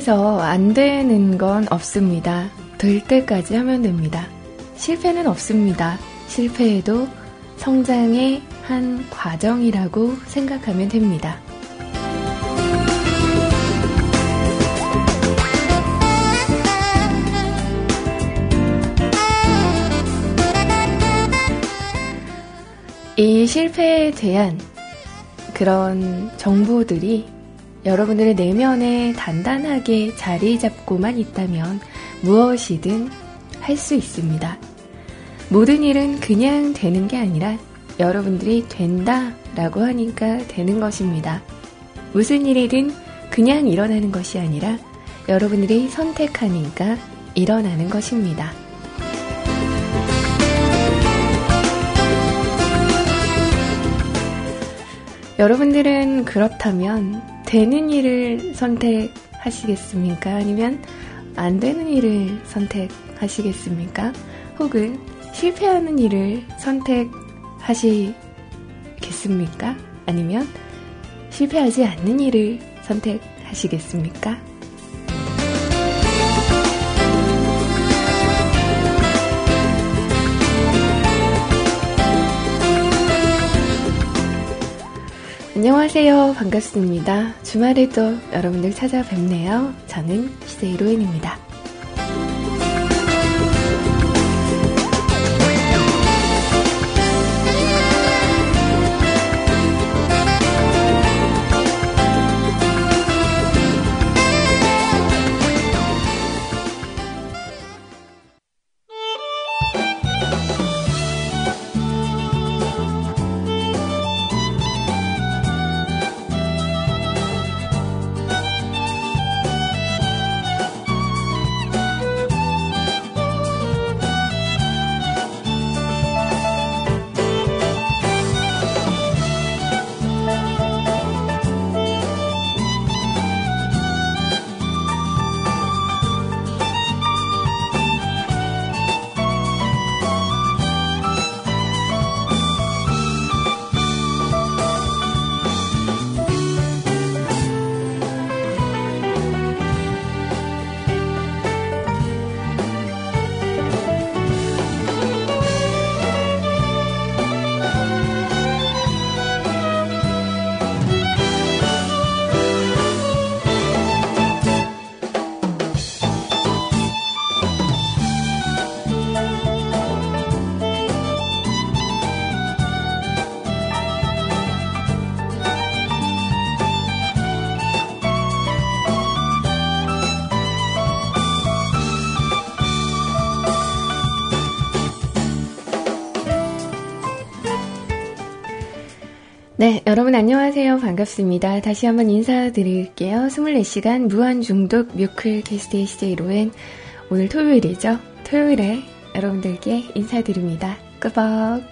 인생에서 안 되는 건 없습니다. 될 때까지 하면 됩니다. 실패는 없습니다. 실패해도 성장의 한 과정이라고 생각하면 됩니다. 이 실패에 대한 그런 정보들이 여러분들의 내면에 단단하게 자리 잡고만 있다면 무엇이든 할 수 있습니다. 모든 일은 그냥 되는 게 아니라 여러분들이 된다 라고 하니까 되는 것입니다. 무슨 일이든 그냥 일어나는 것이 아니라 여러분들이 선택하니까 일어나는 것입니다. 여러분들은 그렇다면 되는 일을 선택하시겠습니까? 아니면 안 되는 일을 선택하시겠습니까? 혹은 실패하는 일을 선택하시겠습니까? 아니면 실패하지 않는 일을 선택하시겠습니까? 안녕하세요. 반갑습니다. 주말에도 여러분들 찾아뵙네요. 저는 시세 이로엔입니다. 여러분 안녕하세요. 반갑습니다. 다시 한번 인사드릴게요. 24시간 무한중독 뮤클 게스트의 CJ로엔 오늘 토요일이죠. 토요일에 여러분들께 인사드립니다. 끄벅.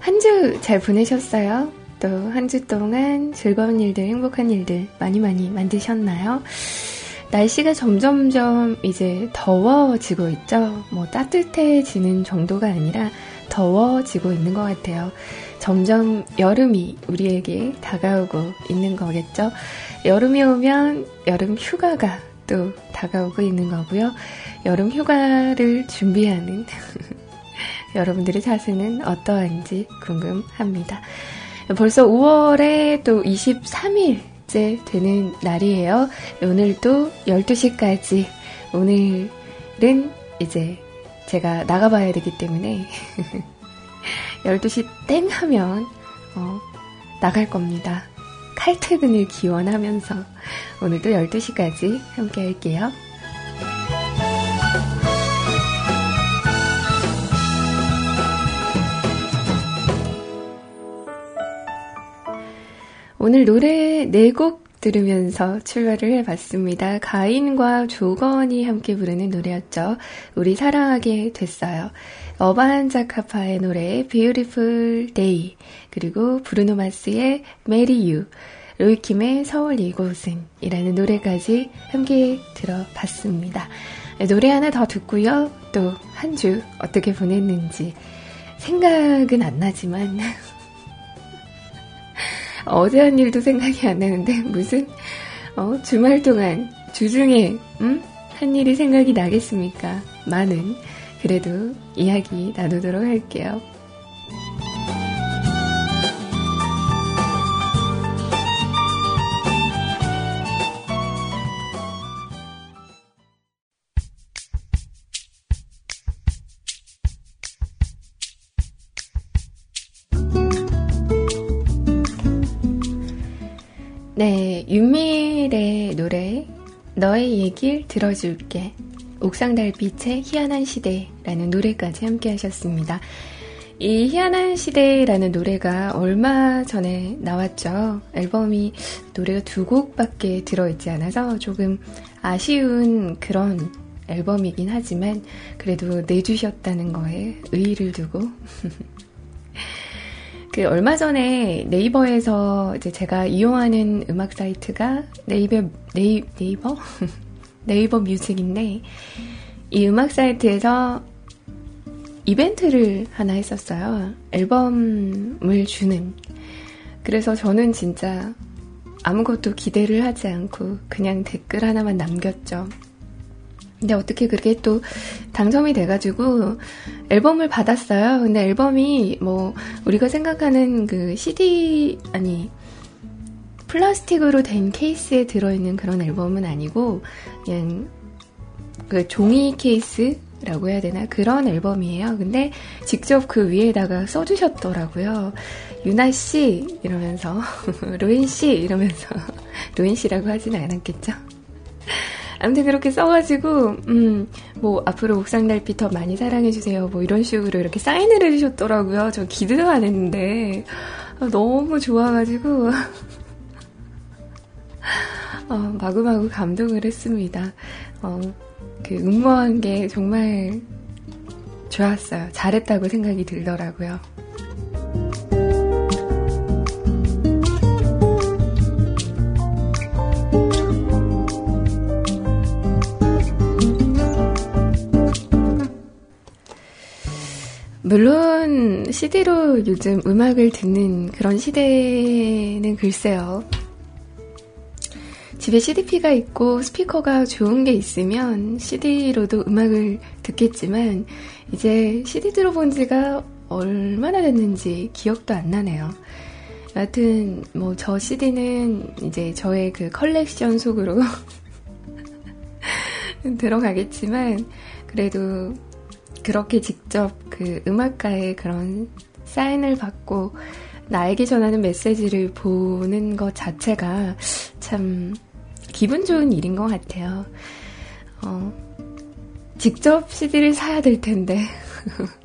한 주 잘 보내셨어요? 또 한 주 동안 즐거운 일들, 행복한 일들 많이 많이 만드셨나요? 날씨가 점점점 이제 더워지고 있죠. 뭐 따뜻해지는 정도가 아니라 더워지고 있는 것 같아요. 점점 여름이 우리에게 다가오고 있는 거겠죠. 여름이 오면 여름 휴가가 또 다가오고 있는 거고요. 여름 휴가를 준비하는 여러분들의 자세는 어떠한지 궁금합니다. 벌써 5월에 또 23일 번째 되는 날이에요. 오늘도 12시까지, 오늘은 이제 제가 나가봐야 되기 때문에 12시 땡 하면, 어, 나갈 겁니다. 칼퇴근을 기원하면서 오늘도 12시까지 함께 할게요. 오늘 노래 네 곡 들으면서 출발을 해봤습니다. 가인과 조건이 함께 부르는 노래였죠. 우리 사랑하게 됐어요. 어반 자카파의 노래 Beautiful Day 그리고 브루노 마스의 Marry You 로이킴의 서울 이곳은 이라는 노래까지 함께 들어봤습니다. 노래 하나 더 듣고요. 또 한 주 어떻게 보냈는지 생각은 안 나지만 어제 한 일도 생각이 안 나는데 무슨 어, 주말 동안 주중에 음? 한 일이 생각이 나겠습니까? 많은 그래도 이야기 나누도록 할게요. 너의 얘길 들어줄게 옥상 달빛의 희한한 시대라는 노래까지 함께 하셨습니다. 이 희한한 시대라는 노래가 얼마 전에 나왔죠. 앨범이 노래가 두 곡밖에 들어있지 않아서 조금 아쉬운 그런 앨범이긴 하지만 그래도 내주셨다는 거에 의의를 두고 그 얼마 전에 네이버에서 이제 제가 이용하는 음악 사이트가 네이버 네이, 네이버 네이버 뮤직인데 이 음악 사이트에서 이벤트를 하나 했었어요. 앨범을 주는. 그래서 저는 진짜 아무것도 기대를 하지 않고 그냥 댓글 하나만 남겼죠. 근데 어떻게 그렇게 또 당첨이 돼가지고 앨범을 받았어요. 근데 앨범이 뭐 우리가 생각하는 그 CD 아니 플라스틱으로 된 케이스에 들어있는 그런 앨범은 아니고 그냥 그 종이 케이스 라고 해야 되나 그런 앨범이에요. 근데 직접 그 위에다가 써주셨더라고요. 유나 씨 이러면서 로인 씨 이러면서 로인 씨라고 하진 않았겠죠. 아무튼 그렇게 써가지고, 음, 뭐, 앞으로 옥상 달빛 더 많이 사랑해주세요. 뭐, 이런 식으로 이렇게 사인을 해주셨더라고요. 저 기대도 안 했는데, 아, 너무 좋아가지고, 어, 마구마구 감동을 했습니다. 어, 그, 응모한 게 정말 좋았어요. 잘했다고 생각이 들더라고요. 물론 CD로 요즘 음악을 듣는 그런 시대는 글쎄요. 집에 CDP가 있고 스피커가 좋은 게 있으면 CD로도 음악을 듣겠지만 이제 CD 들어본 지가 얼마나 됐는지 기억도 안 나네요. 여하튼 뭐 저 CD는 이제 저의 그 컬렉션 속으로 들어가겠지만 그래도 그렇게 직접 그 음악가의 그런 사인을 받고 나에게 전하는 메시지를 보는 것 자체가 참 기분 좋은 일인 것 같아요. 어, 직접 CD를 사야 될 텐데.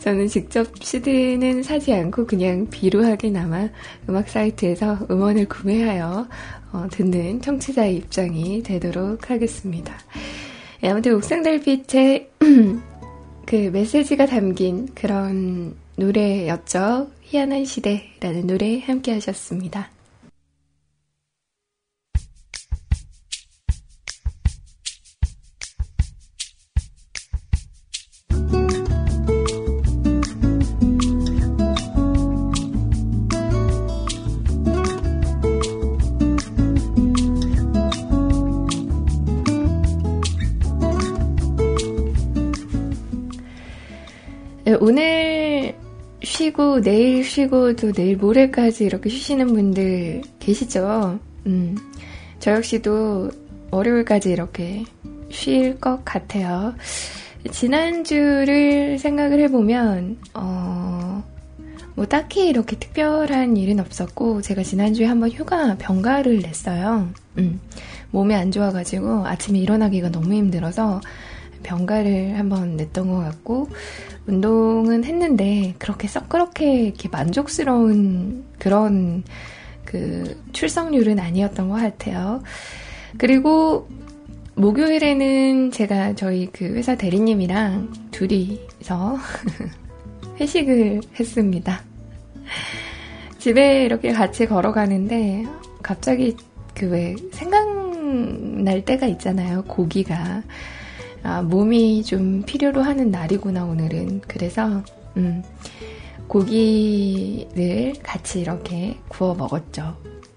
저는 직접 CD는 사지 않고 그냥 비루하게나마 음악 사이트에서 음원을 구매하여 어, 듣는 청취자의 입장이 되도록 하겠습니다. 예, 아무튼 옥상달빛의 그 메시지가 담긴 그런 노래였죠. 희한한 시대라는 노래 함께 하셨습니다. 오늘 쉬고 내일 쉬고 또 내일 모레까지 이렇게 쉬시는 분들 계시죠? 음, 저 역시도 월요일까지 이렇게 쉴 것 같아요. 지난주를 생각을 해보면, 어, 뭐 딱히 이렇게 특별한 일은 없었고, 제가 지난주에 한번 휴가 병가를 냈어요. 음, 몸이 안 좋아가지고 아침에 일어나기가 너무 힘들어서 병가를 한번 냈던 것 같고, 운동은 했는데 그렇게 썩 그렇게 이렇게 만족스러운 그런 그 출석률은 아니었던 것 같아요. 그리고 목요일에는 제가 저희 그 회사 대리님이랑 둘이서 회식을 했습니다. 집에 이렇게 같이 걸어가는데 갑자기 그 왜 생각날 때가 있잖아요. 고기가. 아, 몸이 좀 필요로 하는 날이구나, 오늘은. 그래서, 음, 고기를 같이 이렇게 구워 먹었죠.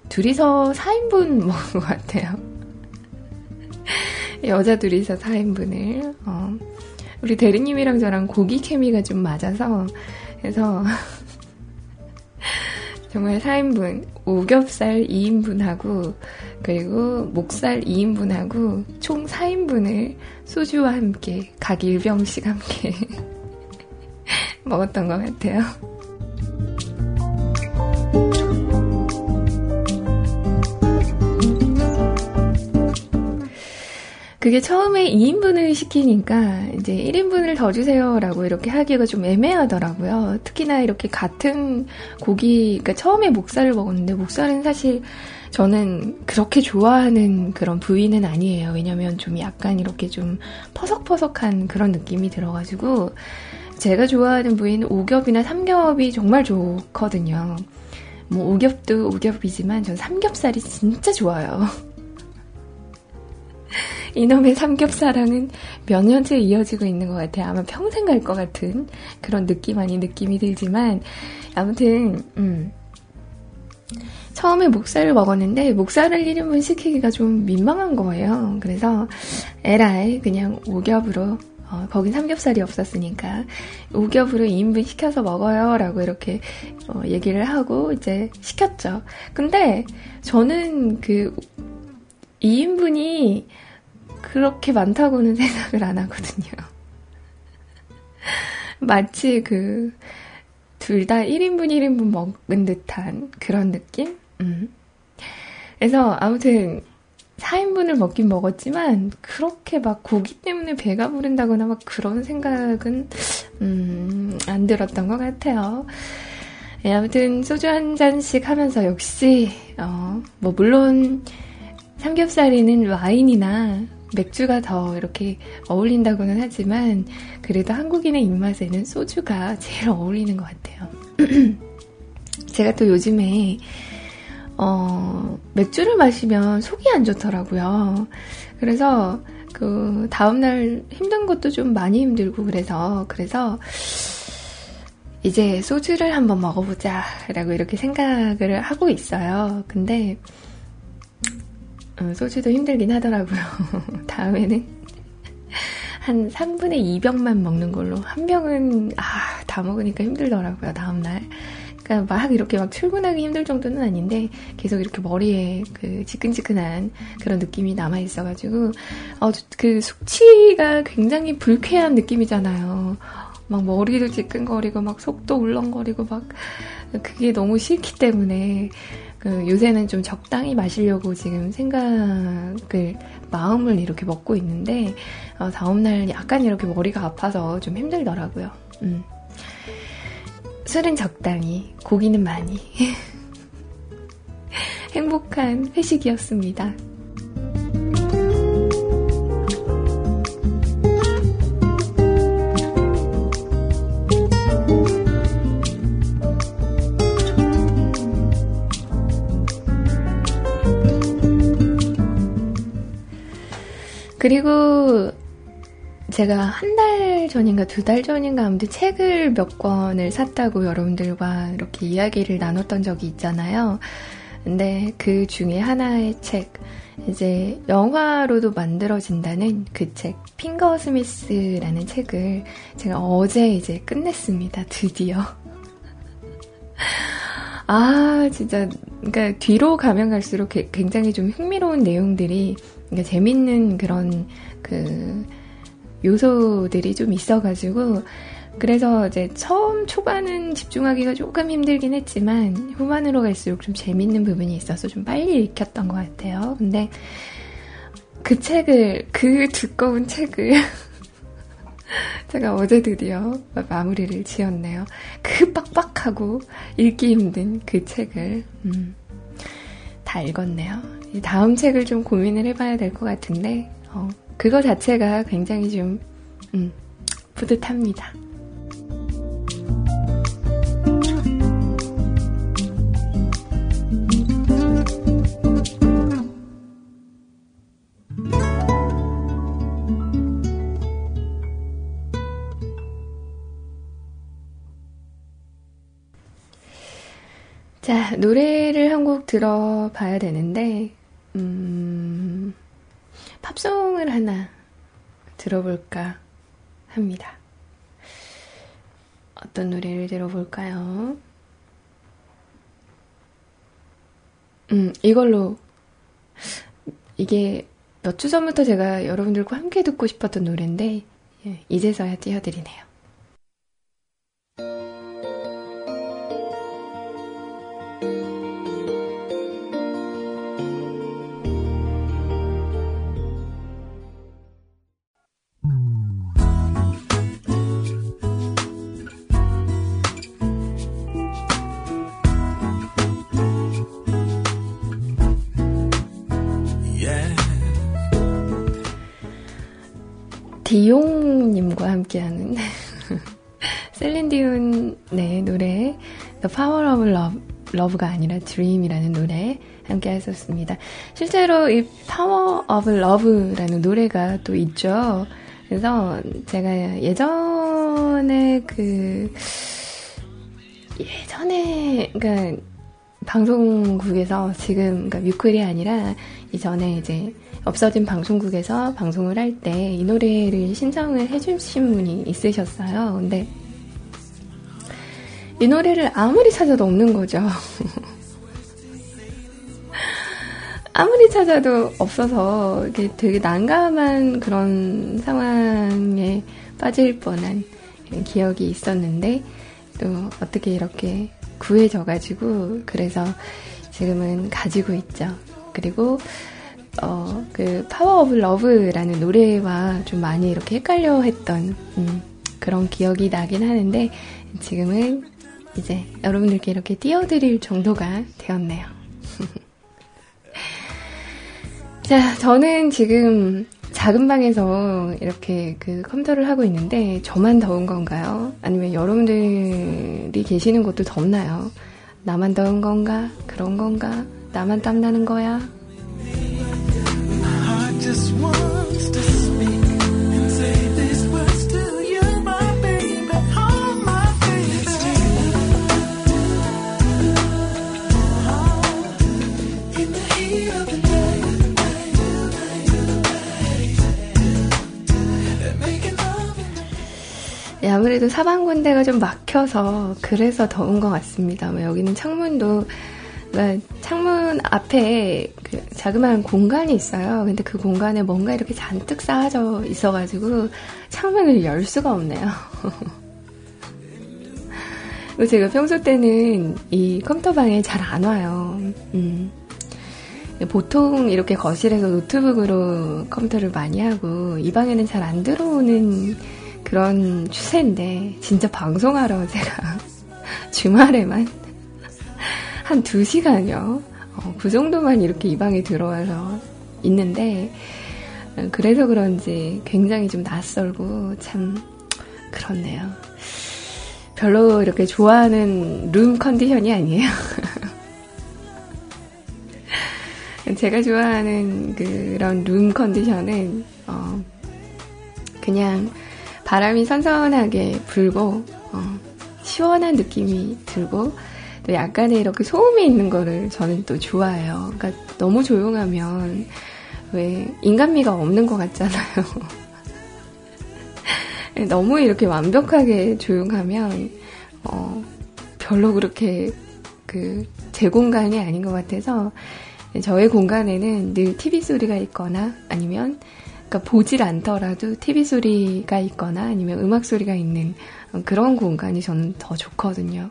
둘이서 4인분 먹은 것 같아요. 여자 둘이서 4인분을. 어. 우리 대리님이랑 저랑 고기 케미가 좀 맞아서, 그래서, 정말 4인분, 오겹살 2인분하고, 그리고 목살 2인분하고, 총 4인분을 소주와 함께, 각 1병씩 함께 먹었던 것 같아요. 그게 처음에 2인분을 시키니까 이제 1인분을 더 주세요라고 이렇게 하기가 좀 애매하더라고요. 특히나 이렇게 같은 고기, 그러니까 처음에 목살을 먹었는데 목살은 사실 저는 그렇게 좋아하는 그런 부위는 아니에요. 왜냐면 좀 약간 이렇게 좀 퍼석퍼석한 그런 느낌이 들어가지고 제가 좋아하는 부위는 오겹이나 삼겹이 정말 좋거든요. 뭐 오겹도 오겹이지만 전 삼겹살이 진짜 좋아요. 이놈의 삼겹사랑은 몇 년째 이어지고 있는 것 같아요. 아마 평생 갈 것 같은 그런 느낌 아닌 느낌이 들지만 아무튼 음. 처음에 목살을 먹었는데 목살을 1인분 시키기가 좀 민망한 거예요. 그래서 에라이 그냥 오겹으로 어, 거긴 삼겹살이 없었으니까 오겹으로 2인분 시켜서 먹어요 라고 이렇게 어, 얘기를 하고 이제 시켰죠. 근데 저는 그 2인분이 그렇게 많다고는 생각을 안 하거든요. 마치 그, 둘 다 1인분 1인분 먹은 듯한 그런 느낌? 음. 그래서 아무튼 4인분을 먹긴 먹었지만 그렇게 막 고기 때문에 배가 부른다거나 막 그런 생각은 음, 안 들었던 것 같아요. 네, 아무튼 소주 한 잔씩 하면서 역시 어, 뭐 물론 삼겹살에는 와인이나 맥주가 더 이렇게 어울린다고는 하지만 그래도 한국인의 입맛에는 소주가 제일 어울리는 것 같아요. 제가 또 요즘에 어, 맥주를 마시면 속이 안 좋더라고요. 그래서 그 다음날 힘든 것도 좀 많이 힘들고 그래서 그래서 이제 소주를 한번 먹어보자 라고 이렇게 생각을 하고 있어요. 근데 어, 소주도 힘들긴 하더라고요. 다음에는 한 3분의 2병만 먹는 걸로 한 병은 아, 다 먹으니까 힘들더라고요. 다음 날. 그러니까 막 이렇게 막 출근하기 힘들 정도는 아닌데 계속 이렇게 머리에 그 지끈지끈한 그런 느낌이 남아 있어가지고 어, 그 숙취가 굉장히 불쾌한 느낌이잖아요. 막 머리도 지끈거리고 막 속도 울렁거리고 막 그게 너무 싫기 때문에 그 요새는 좀 적당히 마시려고 지금 생각을 마음을 이렇게 먹고 있는데 어, 다음날 약간 이렇게 머리가 아파서 좀 힘들더라고요. 음. 술은 적당히, 고기는 많이. 행복한 회식이었습니다. 그리고 제가 한 달 전인가 두 달 전인가 아무튼 책을 몇 권을 샀다고 여러분들과 이렇게 이야기를 나눴던 적이 있잖아요. 근데 그 중에 하나의 책, 이제 영화로도 만들어진다는 그 책, 핑거 스미스라는 책을 제가 어제 이제 끝냈습니다. 드디어. 아, 진짜, 그러니까 뒤로 가면 갈수록 굉장히 좀 흥미로운 내용들이 그러니까 재밌는 그런 그 요소들이 좀 있어가지고 그래서 이제 처음 초반은 집중하기가 조금 힘들긴 했지만 후반으로 갈수록 좀 재밌는 부분이 있어서 좀 빨리 읽혔던 것 같아요. 근데 그 책을 그 두꺼운 책을 제가 어제 드디어 마무리를 지었네요. 그 빡빡하고 읽기 힘든 그 책을 음, 다 읽었네요. 다음 책을 좀 고민을 해봐야 될 것 같은데, 어, 그거 자체가 굉장히 좀, 음, 뿌듯합니다. 자, 노래를 한 곡 들어봐야 되는데, 음, 팝송을 하나 들어볼까 합니다. 어떤 노래를 들어볼까요? 음, 이걸로, 이게 몇 주 전부터 제가 여러분들과 함께 듣고 싶었던 노래인데, 예, 이제서야 띄워드리네요. 디용님과 함께하는 셀린디온의 노래 The Power of Love, Love가 아니라 Dream이라는 노래 함께 했었습니다. 실제로 이 Power of Love라는 노래가 또 있죠. 그래서 제가 예전에 그 예전에 그러니까 방송국에서 지금 그러니까 뮤클이 아니라 이전에 이제 없어진 방송국에서 방송을 할 때 이 노래를 신청을 해주신 분이 있으셨어요. 근데 이 노래를 아무리 찾아도 없는 거죠. 아무리 찾아도 없어서 되게 난감한 그런 상황에 빠질 뻔한 기억이 있었는데 또 어떻게 이렇게 구해져가지고 그래서 지금은 가지고 있죠. 그리고 어, 그 Power of Love라는 노래와 좀 많이 이렇게 헷갈려 했던 음, 그런 기억이 나긴 하는데 지금은 이제 여러분들께 이렇게 띄워드릴 정도가 되었네요. 자, 저는 지금 작은 방에서 이렇게 그 컴퓨터를 하고 있는데 저만 더운 건가요? 아니면 여러분들이 계시는 곳도 덥나요? 나만 더운 건가? 그런 건가? 나만 땀나는 거야? 아무래도 사방 군데가 좀 막혀서 그래서 더운 것 같습니다. 뭐 여기는 창문도 그러니까 창문 앞에 그 자그마한 공간이 있어요. 근데 그 공간에 뭔가 이렇게 잔뜩 쌓아져 있어가지고 창문을 열 수가 없네요. 제가 평소 때는 이 컴퓨터방에 잘 안 와요. 음. 보통 이렇게 거실에서 노트북으로 컴퓨터를 많이 하고 이 방에는 잘 안 들어오는 그런 추세인데 진짜 방송하러 제가 주말에만 한 2시간요. 어, 그 정도만 이렇게 이 방에 들어와서 있는데, 어, 그래서 그런지 굉장히 좀 낯설고 참 그렇네요. 별로 이렇게 좋아하는 룸 컨디션이 아니에요. 제가 좋아하는 그런 룸 컨디션은, 어, 그냥 바람이 선선하게 불고, 어, 시원한 느낌이 들고, 또 약간의 이렇게 소음이 있는 거를 저는 또 좋아해요. 그러니까 너무 조용하면 왜 인간미가 없는 것 같잖아요. 너무 이렇게 완벽하게 조용하면 어, 별로 그렇게 그 제 공간이 아닌 것 같아서 저의 공간에는 늘 TV 소리가 있거나 아니면 그러니까 보질 않더라도 TV 소리가 있거나 아니면 음악 소리가 있는 그런 공간이 저는 더 좋거든요.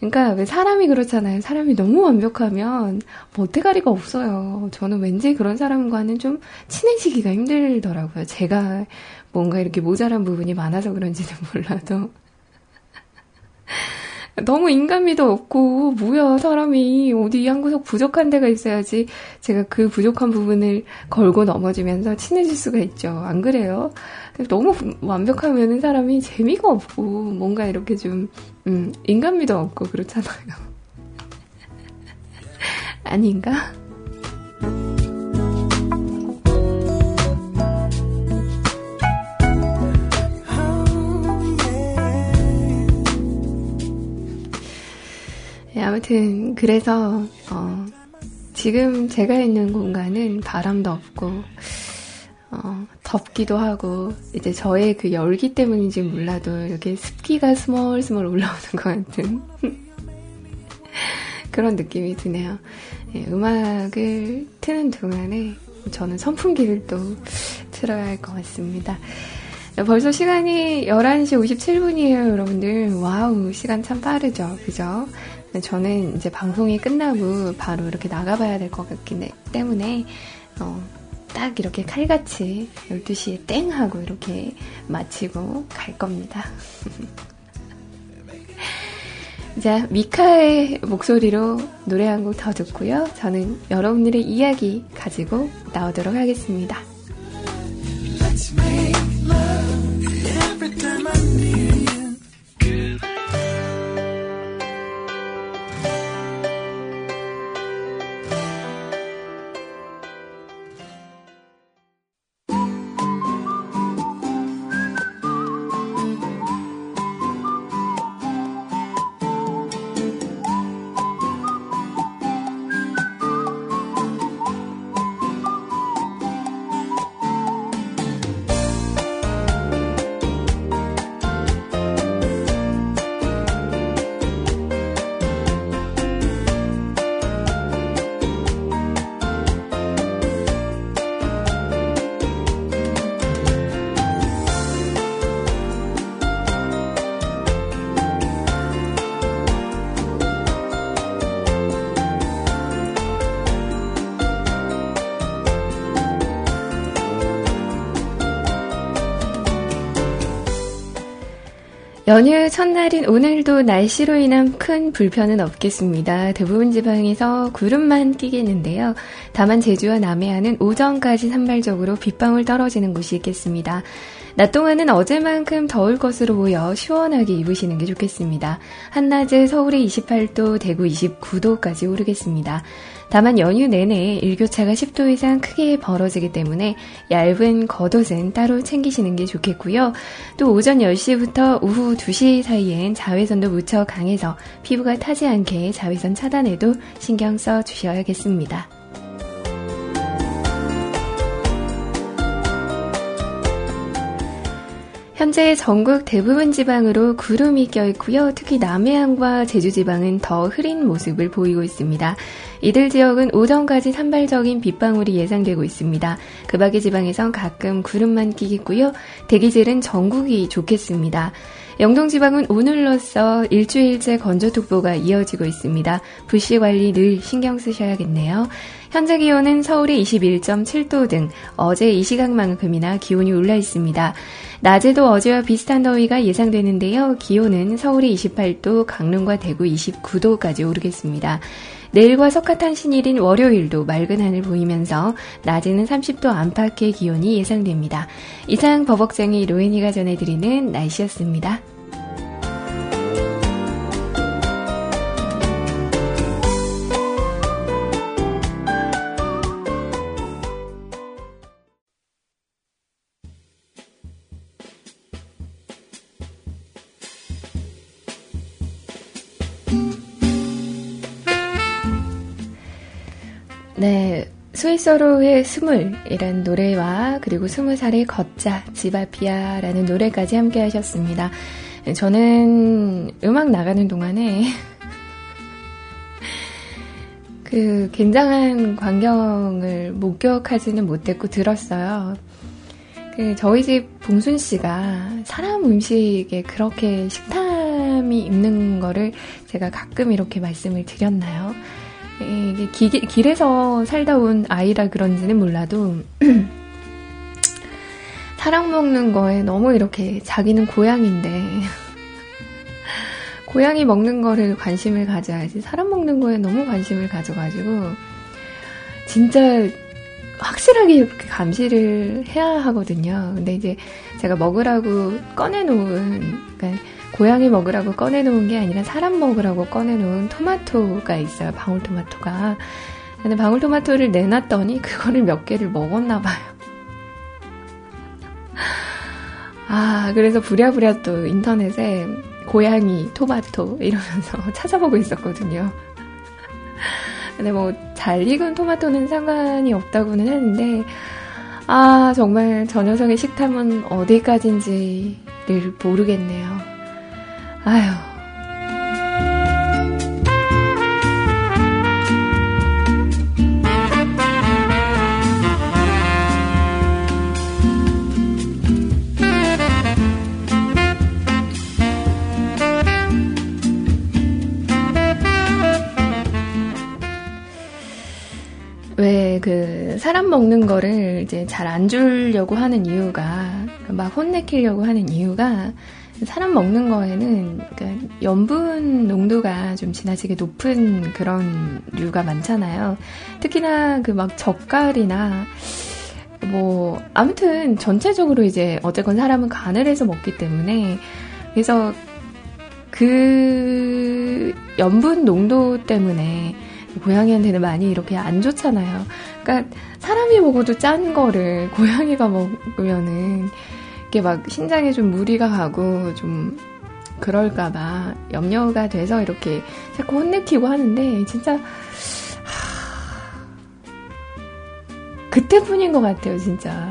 그러니까 왜 사람이 그렇잖아요. 사람이 너무 완벽하면 못대가리가 없어요. 저는 왠지 그런 사람과는 좀 친해지기가 힘들더라고요. 제가 뭔가 이렇게 모자란 부분이 많아서 그런지는 몰라도. 너무 인간미도 없고, 뭐야, 사람이 어디 한 구석 부족한 데가 있어야지 제가 그 부족한 부분을 걸고 넘어지면서 친해질 수가 있죠. 안 그래요? 너무 완벽하면 사람이 재미가 없고, 뭔가 이렇게 좀, 음, 인간미도 없고, 그렇잖아요. 아닌가? 아무튼 그래서 어, 지금 제가 있는 공간은 바람도 없고 어, 덥기도 하고 이제 저의 그 열기 때문인지 몰라도 이렇게 습기가 스멀스멀 올라오는 것 같은 그런 느낌이 드네요. 네, 음악을 트는 동안에 저는 선풍기를 또 틀어야 할 것 같습니다. 벌써 시간이 11시 57분이에요, 여러분들. wow, 시간 참 빠르죠. 그죠? 저는 이제 방송이 끝나고 바로 이렇게 나가봐야 될 것 같기 때문에, 어, 딱 이렇게 칼같이 12시에 땡 하고 이렇게 마치고 갈 겁니다. 자, 미카의 목소리로 노래 한 곡 더 듣고요. 저는 여러분들의 이야기 가지고 나오도록 하겠습니다. 연휴 첫날인 오늘도 날씨로 인한 큰 불편은 없겠습니다. 대부분 지방에서 구름만 끼겠는데요. 다만 제주와 남해안은 오전까지 산발적으로 빗방울 떨어지는 곳이 있겠습니다. 낮 동안은 어제만큼 더울 것으로 보여 시원하게 입으시는 게 좋겠습니다. 한낮에 서울에 28도, 대구 29도까지 오르겠습니다. 다만 연휴 내내 일교차가 10도 이상 크게 벌어지기 때문에 얇은 겉옷은 따로 챙기시는 게 좋겠고요. 또 오전 10시부터 오후 2시 사이엔 자외선도 무척 강해서 피부가 타지 않게 자외선 차단에도 신경 써 주셔야겠습니다. 현재 전국 대부분 지방으로 구름이 껴있고요. 특히 남해안과 제주 지방은 더 흐린 모습을 보이고 있습니다. 이들 지역은 오전까지 산발적인 빗방울이 예상되고 있습니다. 그 밖의 지방에선 가끔 구름만 끼겠고요. 대기질은 전국이 좋겠습니다. 영동 지방은 오늘로써 일주일째 건조특보가 이어지고 있습니다. 불씨 관리 늘 신경 쓰셔야겠네요. 현재 기온은 서울이 21.7도 등 어제 이 시각만큼이나 기온이 올라 있습니다. 낮에도 어제와 비슷한 더위가 예상되는데요. 기온은 서울이 28도, 강릉과 대구 29도까지 오르겠습니다. 내일과 석가탄신일인 월요일도 맑은 하늘 보이면서 낮에는 30도 안팎의 기온이 예상됩니다. 이상 버벅쟁이 로엔이가 전해드리는 날씨였습니다. 네, 스위스어로의 스물이란 노래와 그리고 스무 살의 걷자 지바피아라는 노래까지 함께 하셨습니다. 저는 음악 나가는 동안에 그 굉장한 광경을 목격하지는 못했고 들었어요. 그 저희 집 봉순 씨가 사람 음식에 그렇게 식탐이 있는 거를 제가 가끔 이렇게 말씀을 드렸나요? 예, 이게 기, 길에서 살다 온 아이라 그런지는 몰라도 사람 먹는 거에 너무 이렇게 자기는 고양인데 고양이 먹는 거를 관심을 가져야지 사람 먹는 거에 너무 관심을 가져가지고 진짜 확실하게 이렇게 감시를 해야 하거든요. 근데 이제 제가 먹으라고 꺼내놓은 그러니까 고양이 먹으라고 꺼내놓은 게 아니라 사람 먹으라고 꺼내놓은 토마토가 있어요. 방울토마토가. 근데 방울토마토를 내놨더니 그거를 몇 개를 먹었나 봐요. 아, 그래서 부랴부랴 또 인터넷에 고양이 토마토 이러면서 찾아보고 있었거든요. 근데 뭐, 잘 익은 토마토는 상관이 없다고는 했는데, 아, 정말 저 녀석의 식탐은 어디까지인지를 모르겠네요. 아휴. 그 사람 먹는 거를 이제 잘 안 주려고 하는 이유가 막 혼내키려고 하는 이유가 사람 먹는 거에는 그러니까 염분 농도가 좀 지나치게 높은 그런 류가 많잖아요. 특히나 그 막 젓갈이나 뭐 아무튼 전체적으로 이제 어쨌건 사람은 간을 해서 먹기 때문에 그래서 그 염분 농도 때문에 고양이한테는 많이 이렇게 안 좋잖아요. 그러니까 사람이 먹어도 짠 거를 고양이가 먹으면은 이게 막 신장에 좀 무리가 가고 좀 그럴까봐 염려가 돼서 이렇게 자꾸 혼내키고 하는데 진짜 하... 그때뿐인 것 같아요, 진짜.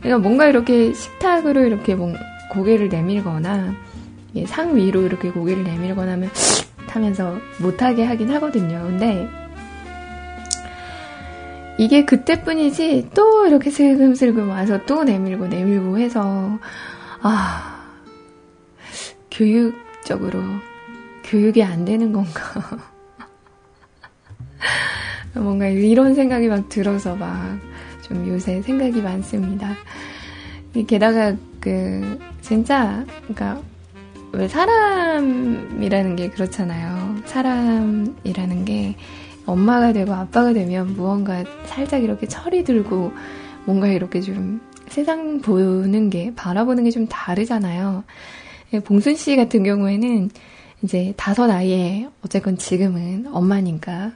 그러니까 뭔가 이렇게 식탁으로 이렇게 고개를 내밀거나 상 위로 이렇게 고개를 내밀거나 하면 하면서 못하게 하긴 하거든요. 근데 이게 그때뿐이지 또 이렇게 슬금슬금 와서 또 내밀고 내밀고 해서 아 교육적으로 교육이 안 되는 건가 뭔가 이런 생각이 막 들어서 막 좀 요새 생각이 많습니다. 게다가 그 진짜 그러니까 왜 사람이라는 게 그렇잖아요. 사람이라는 게 엄마가 되고 아빠가 되면 무언가 살짝 이렇게 철이 들고 뭔가 이렇게 좀 세상 보는 게 바라보는 게 좀 다르잖아요. 예, 봉순 씨 같은 경우에는 이제 다섯 아이에 어쨌건 지금은 엄마니까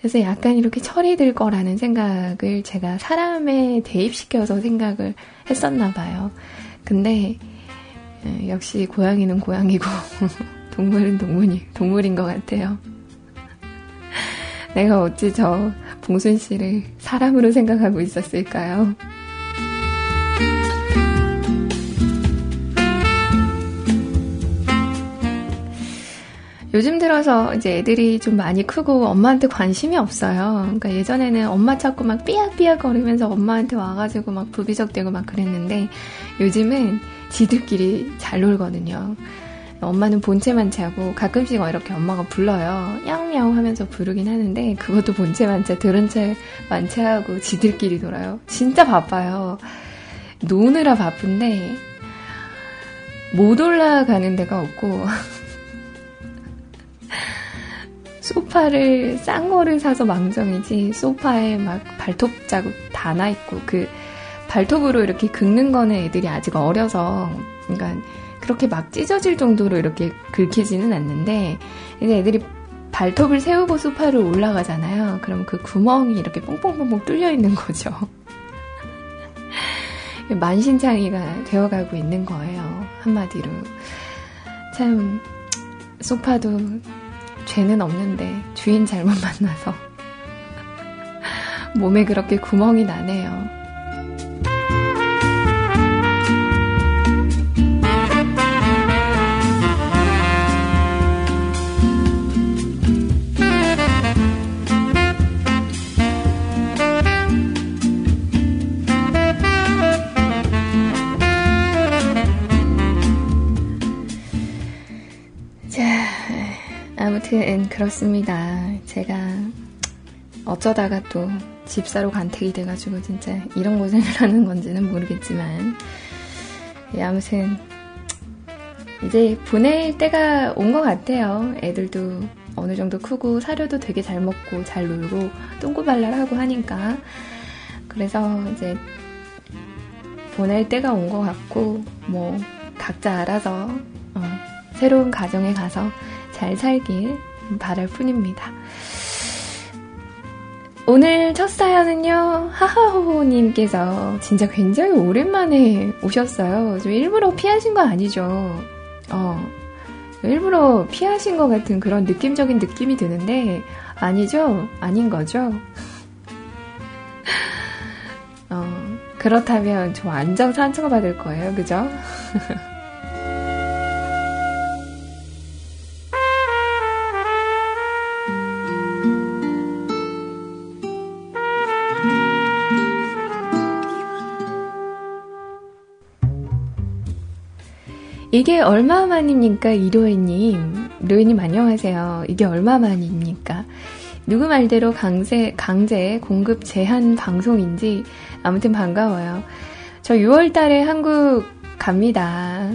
그래서 약간 이렇게 철이 들 거라는 생각을 제가 사람에 대입시켜서 생각을 했었나 봐요. 근데 예, 역시 고양이는 고양이고 동물은 동물이 동물인 것 같아요. 내가 어찌 저 봉순 씨를 사람으로 생각하고 있었을까요? 요즘 들어서 이제 애들이 좀 많이 크고 엄마한테 관심이 없어요. 그러니까 예전에는 엄마 찾고 막 삐약삐약 거리면서 엄마한테 와가지고 막 부비적대고 막 그랬는데 요즘은 지들끼리 잘 놀거든요. 엄마는 본체만 채하고 가끔씩 이렇게 엄마가 불러요. 야옹야옹 하면서 부르긴 하는데 그것도 본체만 채, 들은 채 만체하고 지들끼리 놀아요. 진짜 바빠요. 노느라 바쁜데 못 올라가는 데가 없고 소파를 싼 거를 사서 망정이지 소파에 막 발톱 자국 다 나 있고 그 발톱으로 이렇게 긁는 거는 애들이 아직 어려서 그러니까 그렇게 막 찢어질 정도로 이렇게 긁히지는 않는데 이제 애들이 발톱을 세우고 소파를 올라가잖아요. 그럼 그 구멍이 이렇게 뽕뽕뽕뽕 뚫려 있는 거죠. 만신창이가 되어가고 있는 거예요. 한마디로. 참, 소파도 죄는 없는데 주인 잘못 만나서 몸에 그렇게 구멍이 나네요. 아무튼 그렇습니다. 제가 어쩌다가 또 집사로 간택이 돼가지고 진짜 이런 고생을 하는 건지는 모르겠지만 예, 아무튼 이제 보낼 때가 온 것 같아요. 애들도 어느 정도 크고 사료도 되게 잘 먹고 잘 놀고 똥꼬발랄하고 하니까 그래서 이제 보낼 때가 온 것 같고 뭐 각자 알아서 어, 새로운 가정에 가서 잘 살길 바랄 뿐입니다. 오늘 첫 사연은요, 하하호호님께서 진짜 굉장히 오랜만에 오셨어요. 좀 일부러 피하신 거 아니죠? 어, 일부러 피하신 것 같은 그런 느낌적인 느낌이 드는데, 아니죠? 아닌 거죠? 어, 그렇다면 저 완전 상처받을 거예요. 그죠? 이게 얼마만입니까, 이로에님? 로에님 안녕하세요. 이게 얼마만입니까? 누구 말대로 강제, 강제 공급 제한 방송인지 아무튼 반가워요. 저 6월 달에 한국 갑니다.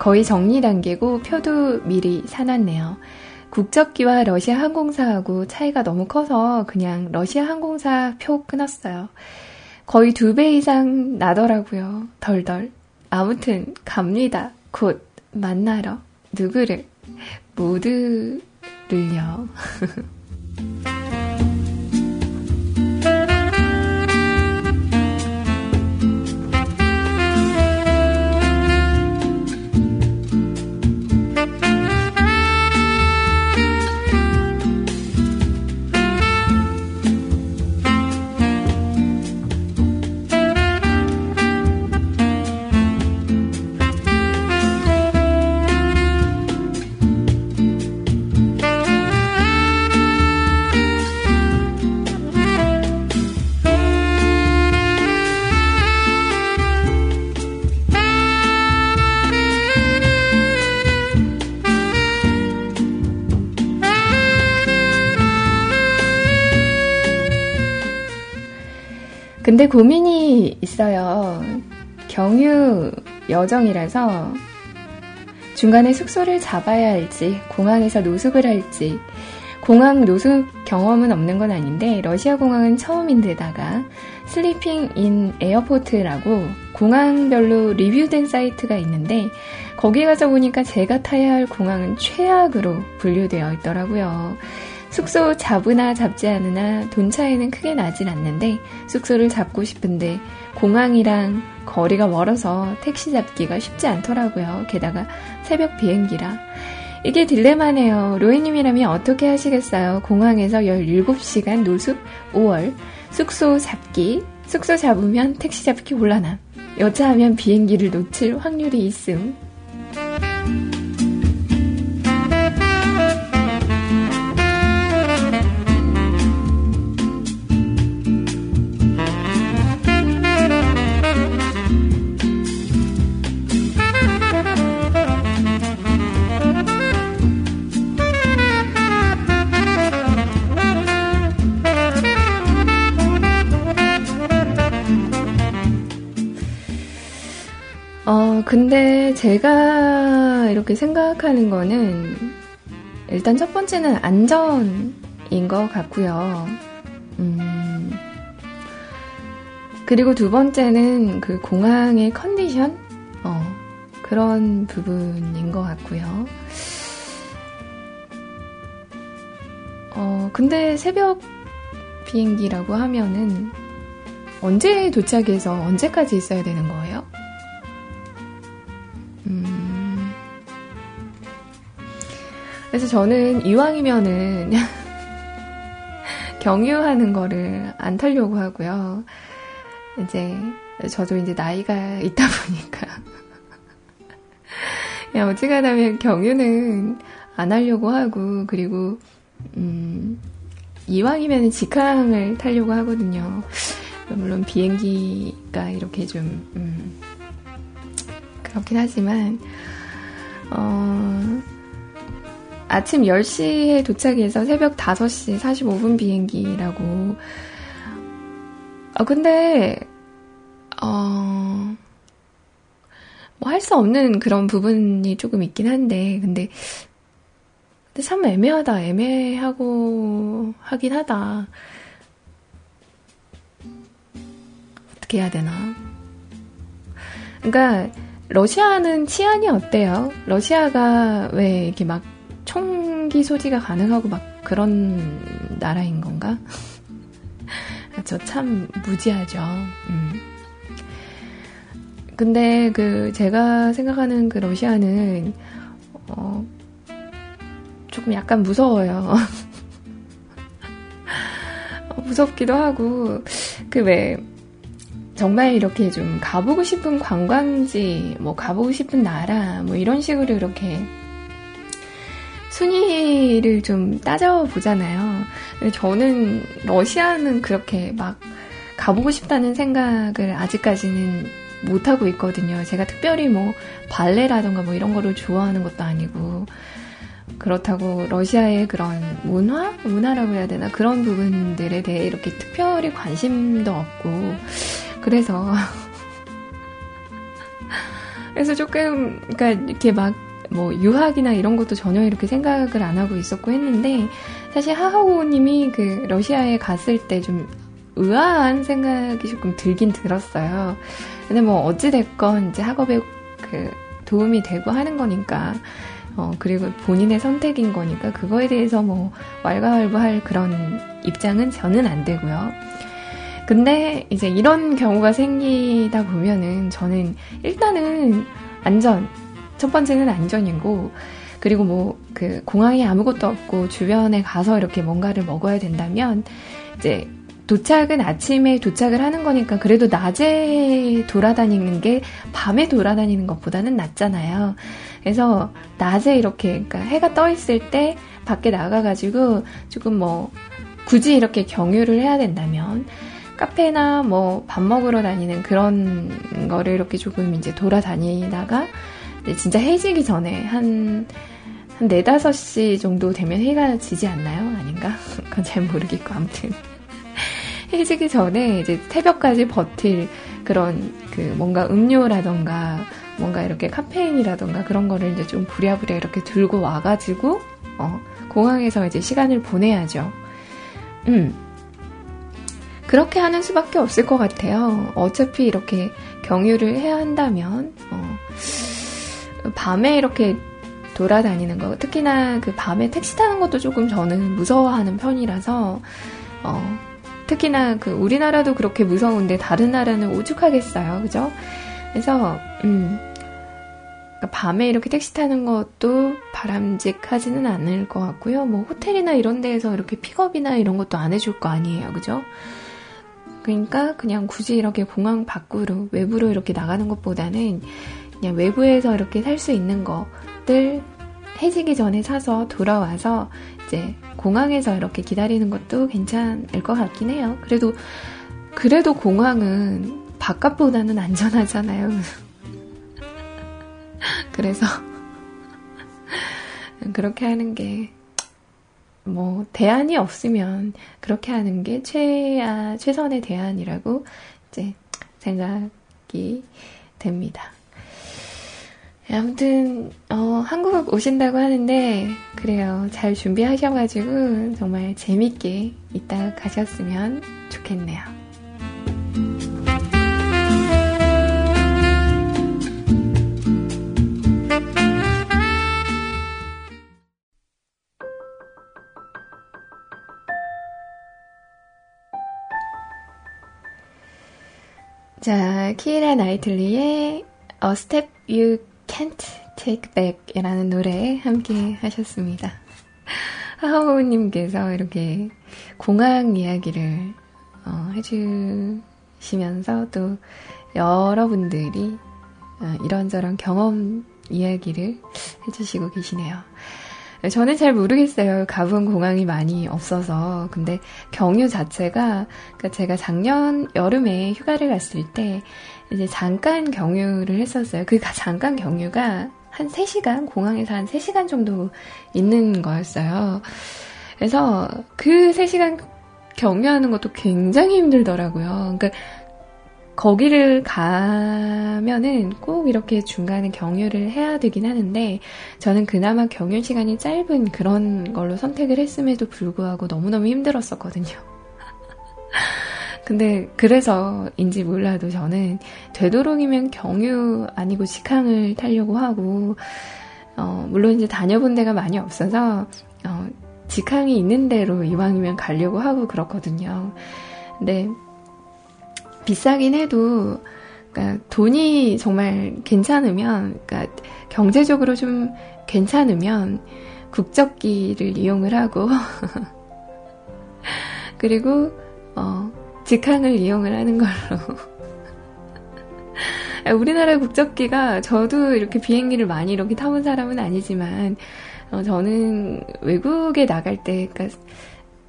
거의 정리 단계고 표도 미리 사놨네요. 국적기와 러시아 항공사하고 차이가 너무 커서 그냥 러시아 항공사 표 끊었어요. 거의 두 배 이상 나더라고요. 덜덜. 아무튼 갑니다. 곧 만나러 누구를 모두를요. 근데 고민이 있어요. 경유 여정이라서 중간에 숙소를 잡아야 할지, 공항에서 노숙을 할지, 공항 노숙 경험은 없는 건 아닌데, 러시아 공항은 처음인데다가, Sleeping in Airport라고 공항별로 리뷰된 사이트가 있는데, 거기 가서 보니까 제가 타야 할 공항은 최악으로 분류되어 있더라고요. 숙소 잡으나 잡지 않으나 돈 차이는 크게 나진 않는데 숙소를 잡고 싶은데 공항이랑 거리가 멀어서 택시 잡기가 쉽지 않더라고요. 게다가 새벽 비행기라. 이게 딜레마네요. 로이님이라면 어떻게 하시겠어요? 공항에서 17시간 노숙 5월 숙소 잡기 숙소 잡으면 택시 잡기 곤란함. 여차하면 비행기를 놓칠 확률이 있음. 근데 제가 이렇게 생각하는 거는 일단 첫 번째는 안전인 것 같고요. 음, 그리고 두 번째는 그 공항의 컨디션? 어, 그런 부분인 것 같고요. 어, 근데 새벽 비행기라고 하면은 언제 도착해서 언제까지 있어야 되는 거예요? 그래서 저는 이왕이면은 경유하는 거를 안 타려고 하고요. 이제 저도 이제 나이가 있다 보니까 야 어지간하면 경유는 안 하려고 하고 그리고 음 이왕이면 직항을 타려고 하거든요. 물론 비행기가 이렇게 좀 음, 그렇긴 하지만 어 아침 10시에 도착해서 새벽 5시 45분 비행기라고. 아, 근데, 어, 뭐 할 수 없는 그런 부분이 조금 있긴 한데, 근데, 근데 참 애매하다. 애매하고 하긴 하다. 어떻게 해야 되나. 그러니까, 러시아는 치안이 어때요? 러시아가 왜 이렇게 막 총기 소지가 가능하고 막 그런 나라인 건가? 저 참 무지하죠. 음. 근데 그 제가 생각하는 그 러시아는 어 조금 약간 무서워요. 무섭기도 하고, 그 왜, 정말 이렇게 좀 가보고 싶은 관광지, 뭐 가보고 싶은 나라, 뭐 이런 식으로 이렇게 순위를 좀 따져보잖아요. 저는 러시아는 그렇게 막 가보고 싶다는 생각을 아직까지는 못하고 있거든요. 제가 특별히 뭐 발레라던가 뭐 이런 거를 좋아하는 것도 아니고 그렇다고 러시아의 그런 문화? 문화라고 해야 되나? 그런 부분들에 대해 이렇게 특별히 관심도 없고 그래서 그래서 조금 그러니까 이렇게 막 뭐 유학이나 이런 것도 전혀 이렇게 생각을 안 하고 있었고 했는데 사실 하하오님이 그 러시아에 갔을 때 좀 의아한 생각이 조금 들긴 들었어요. 근데 뭐 어찌 됐건 이제 학업에 그 도움이 되고 하는 거니까 어, 그리고 본인의 선택인 거니까 그거에 대해서 뭐 왈가왈부할 그런 입장은 저는 안 되고요. 근데 이제 이런 경우가 생기다 보면은 저는 일단은 안전, 첫 번째는 안전이고, 그리고 뭐 그 공항에 아무것도 없고 주변에 가서 이렇게 뭔가를 먹어야 된다면 이제 도착은 아침에 도착을 하는 거니까 그래도 낮에 돌아다니는 게 밤에 돌아다니는 것보다는 낫잖아요. 그래서 낮에 이렇게 그러니까 해가 떠 있을 때 밖에 나가가지고 조금 뭐 굳이 이렇게 경유를 해야 된다면 카페나 뭐 밥 먹으러 다니는 그런 거를 이렇게 조금 이제 돌아다니다가 진짜 해지기 전에 한, 한 4, 5시 정도 되면 해가 지지 않나요? 아닌가? 그건 잘 모르겠고, 아무튼. 해지기 전에 이제 새벽까지 버틸 그런 그 뭔가 음료라던가 뭔가 이렇게 카페인이라던가 그런 거를 이제 좀 부랴부랴 이렇게 들고 와가지고, 어, 공항에서 이제 시간을 보내야죠. 음. 그렇게 하는 수밖에 없을 것 같아요. 어차피 이렇게 경유를 해야 한다면, 어, 밤에 이렇게 돌아다니는 거, 특히나 그 밤에 택시 타는 것도 조금 저는 무서워하는 편이라서, 어, 특히나 그 우리나라도 그렇게 무서운데 다른 나라는 오죽하겠어요. 그죠? 그래서, 음, 그러니까 밤에 이렇게 택시 타는 것도 바람직하지는 않을 것 같고요. 뭐 호텔이나 이런 데에서 이렇게 픽업이나 이런 것도 안 해줄 거 아니에요. 그죠? 그러니까 그냥 굳이 이렇게 공항 밖으로 외부로 이렇게 나가는 것보다는 그냥 외부에서 이렇게 살 수 있는 것들 해지기 전에 사서 돌아와서 이제 공항에서 이렇게 기다리는 것도 괜찮을 것 같긴 해요. 그래도 그래도 공항은 바깥보다는 안전하잖아요. 그래서 그렇게 하는 게 뭐 대안이 없으면 그렇게 하는 게 최아 최선의 대안이라고 이제 생각이 됩니다. 아무튼 어, 한국 오신다고 하는데 그래요 잘 준비하셔가지고 정말 재밌게 이따 가셨으면 좋겠네요. 자, 키라 나이틀리의 Step You Can't Take Back 이라는 노래 함께 하셨습니다. 하하오님께서 이렇게 공항 이야기를 어, 해주시면서 또 여러분들이 어, 이런저런 경험 이야기를 해주시고 계시네요. 저는 잘 모르겠어요. 가본 공항이 많이 없어서. 근데 경유 자체가, 그러니까 제가 작년 여름에 휴가를 갔을 때, 이제 잠깐 경유를 했었어요. 그 잠깐 경유가 한 3시간, 공항에서 한 3시간 정도 있는 거였어요. 그래서 그 3시간 경유하는 것도 굉장히 힘들더라고요. 그러니까 거기를 가면은 꼭 이렇게 중간에 경유를 해야 되긴 하는데 저는 그나마 경유 시간이 짧은 그런 걸로 선택을 했음에도 불구하고 너무너무 힘들었었거든요. 근데 그래서인지 몰라도 저는 되도록이면 경유 아니고 직항을 타려고 하고 어, 물론 이제 다녀본 데가 많이 없어서 어, 직항이 있는 대로 이왕이면 가려고 하고 그렇거든요. 근데 비싸긴 해도 그러니까 돈이 정말 괜찮으면 그러니까 경제적으로 좀 괜찮으면 국적기를 이용을 하고 그리고 어, 직항을 이용을 하는 걸로. 우리나라 국적기가 저도 이렇게 비행기를 많이 이렇게 타본 사람은 아니지만 어, 저는 외국에 나갈 때, 그러니까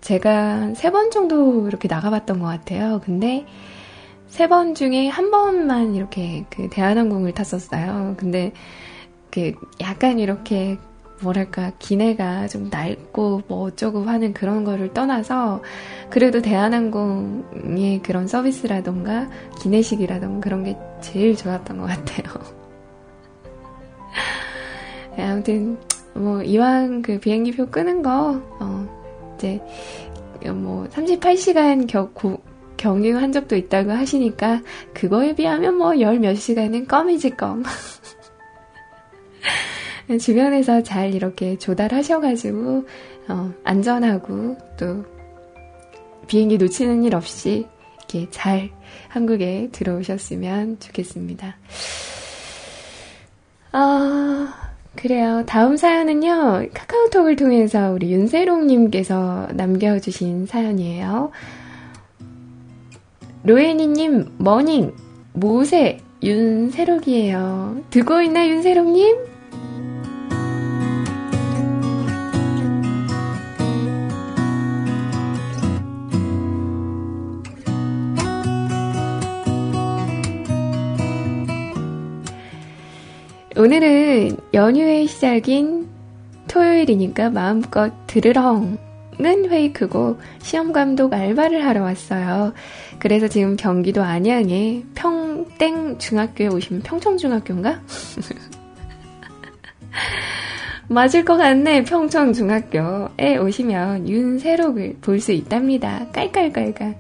제가 세 번 정도 이렇게 나가봤던 것 같아요. 근데 세 번 중에 한 번만 이렇게 그 대한항공을 탔었어요. 근데 그 약간 이렇게 뭐랄까 기내가 좀 낡고 뭐 어쩌고 하는 그런 거를 떠나서 그래도 대한항공의 그런 서비스라던가 기내식이라던가 그런 게 제일 좋았던 것 같아요. 아무튼 뭐 이왕 그 비행기표 끄는 거 어, 이제 뭐 38시간 겨, 고, 경유한 적도 있다고 하시니까 그거에 비하면 뭐 열 몇 시간은 껌이지 껌. 주변에서 잘 이렇게 조달하셔가지고 어, 안전하고 또 비행기 놓치는 일 없이 이렇게 잘 한국에 들어오셨으면 좋겠습니다. 아, 그래요. 다음 사연은요, 카카오톡을 통해서 우리 윤세롱님께서 남겨주신 사연이에요. 로에니님, 머닝, 모세, 윤세록이에요. 듣고 있나, 윤세록님? 오늘은 연휴의 시작인 토요일이니까 마음껏 들으렁은 회이크고 시험감독 알바를 하러 왔어요. 그래서 지금 경기도 안양에 평땡 중학교에 오시면 평청중학교인가? 맞을 것 같네. 평청중학교에 오시면 윤세록을 볼 수 있답니다. 깔깔깔깔.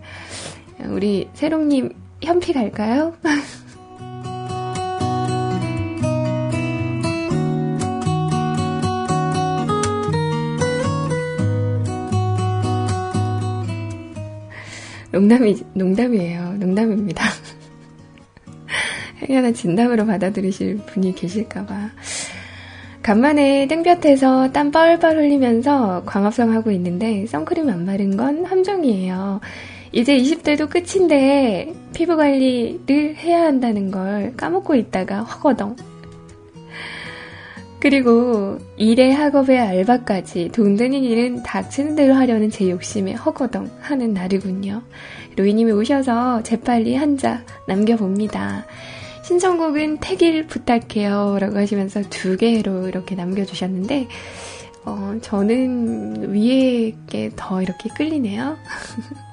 우리 세록님 현피 갈까요? 농담이, 농담이에요. 농담입니다. 행여나 진담으로 받아들이실 분이 계실까봐. 간만에 땡볕에서 땀 뻘뻘 흘리면서 광합성 하고 있는데 선크림 안 바른 건 함정이에요. 이제 20대도 끝인데 피부 관리를 해야 한다는 걸 까먹고 있다가 허거덩. 그리고 일에 학업에 알바까지 돈 드는 일은 닥치는 대로 하려는 제 욕심에 허거덩 하는 날이군요. 로이님이 오셔서 재빨리 한 자 남겨봅니다. 신청곡은 태길 부탁해요 라고 하시면서 두 개로 이렇게 남겨주셨는데 어, 저는 위에 게 더 이렇게 끌리네요.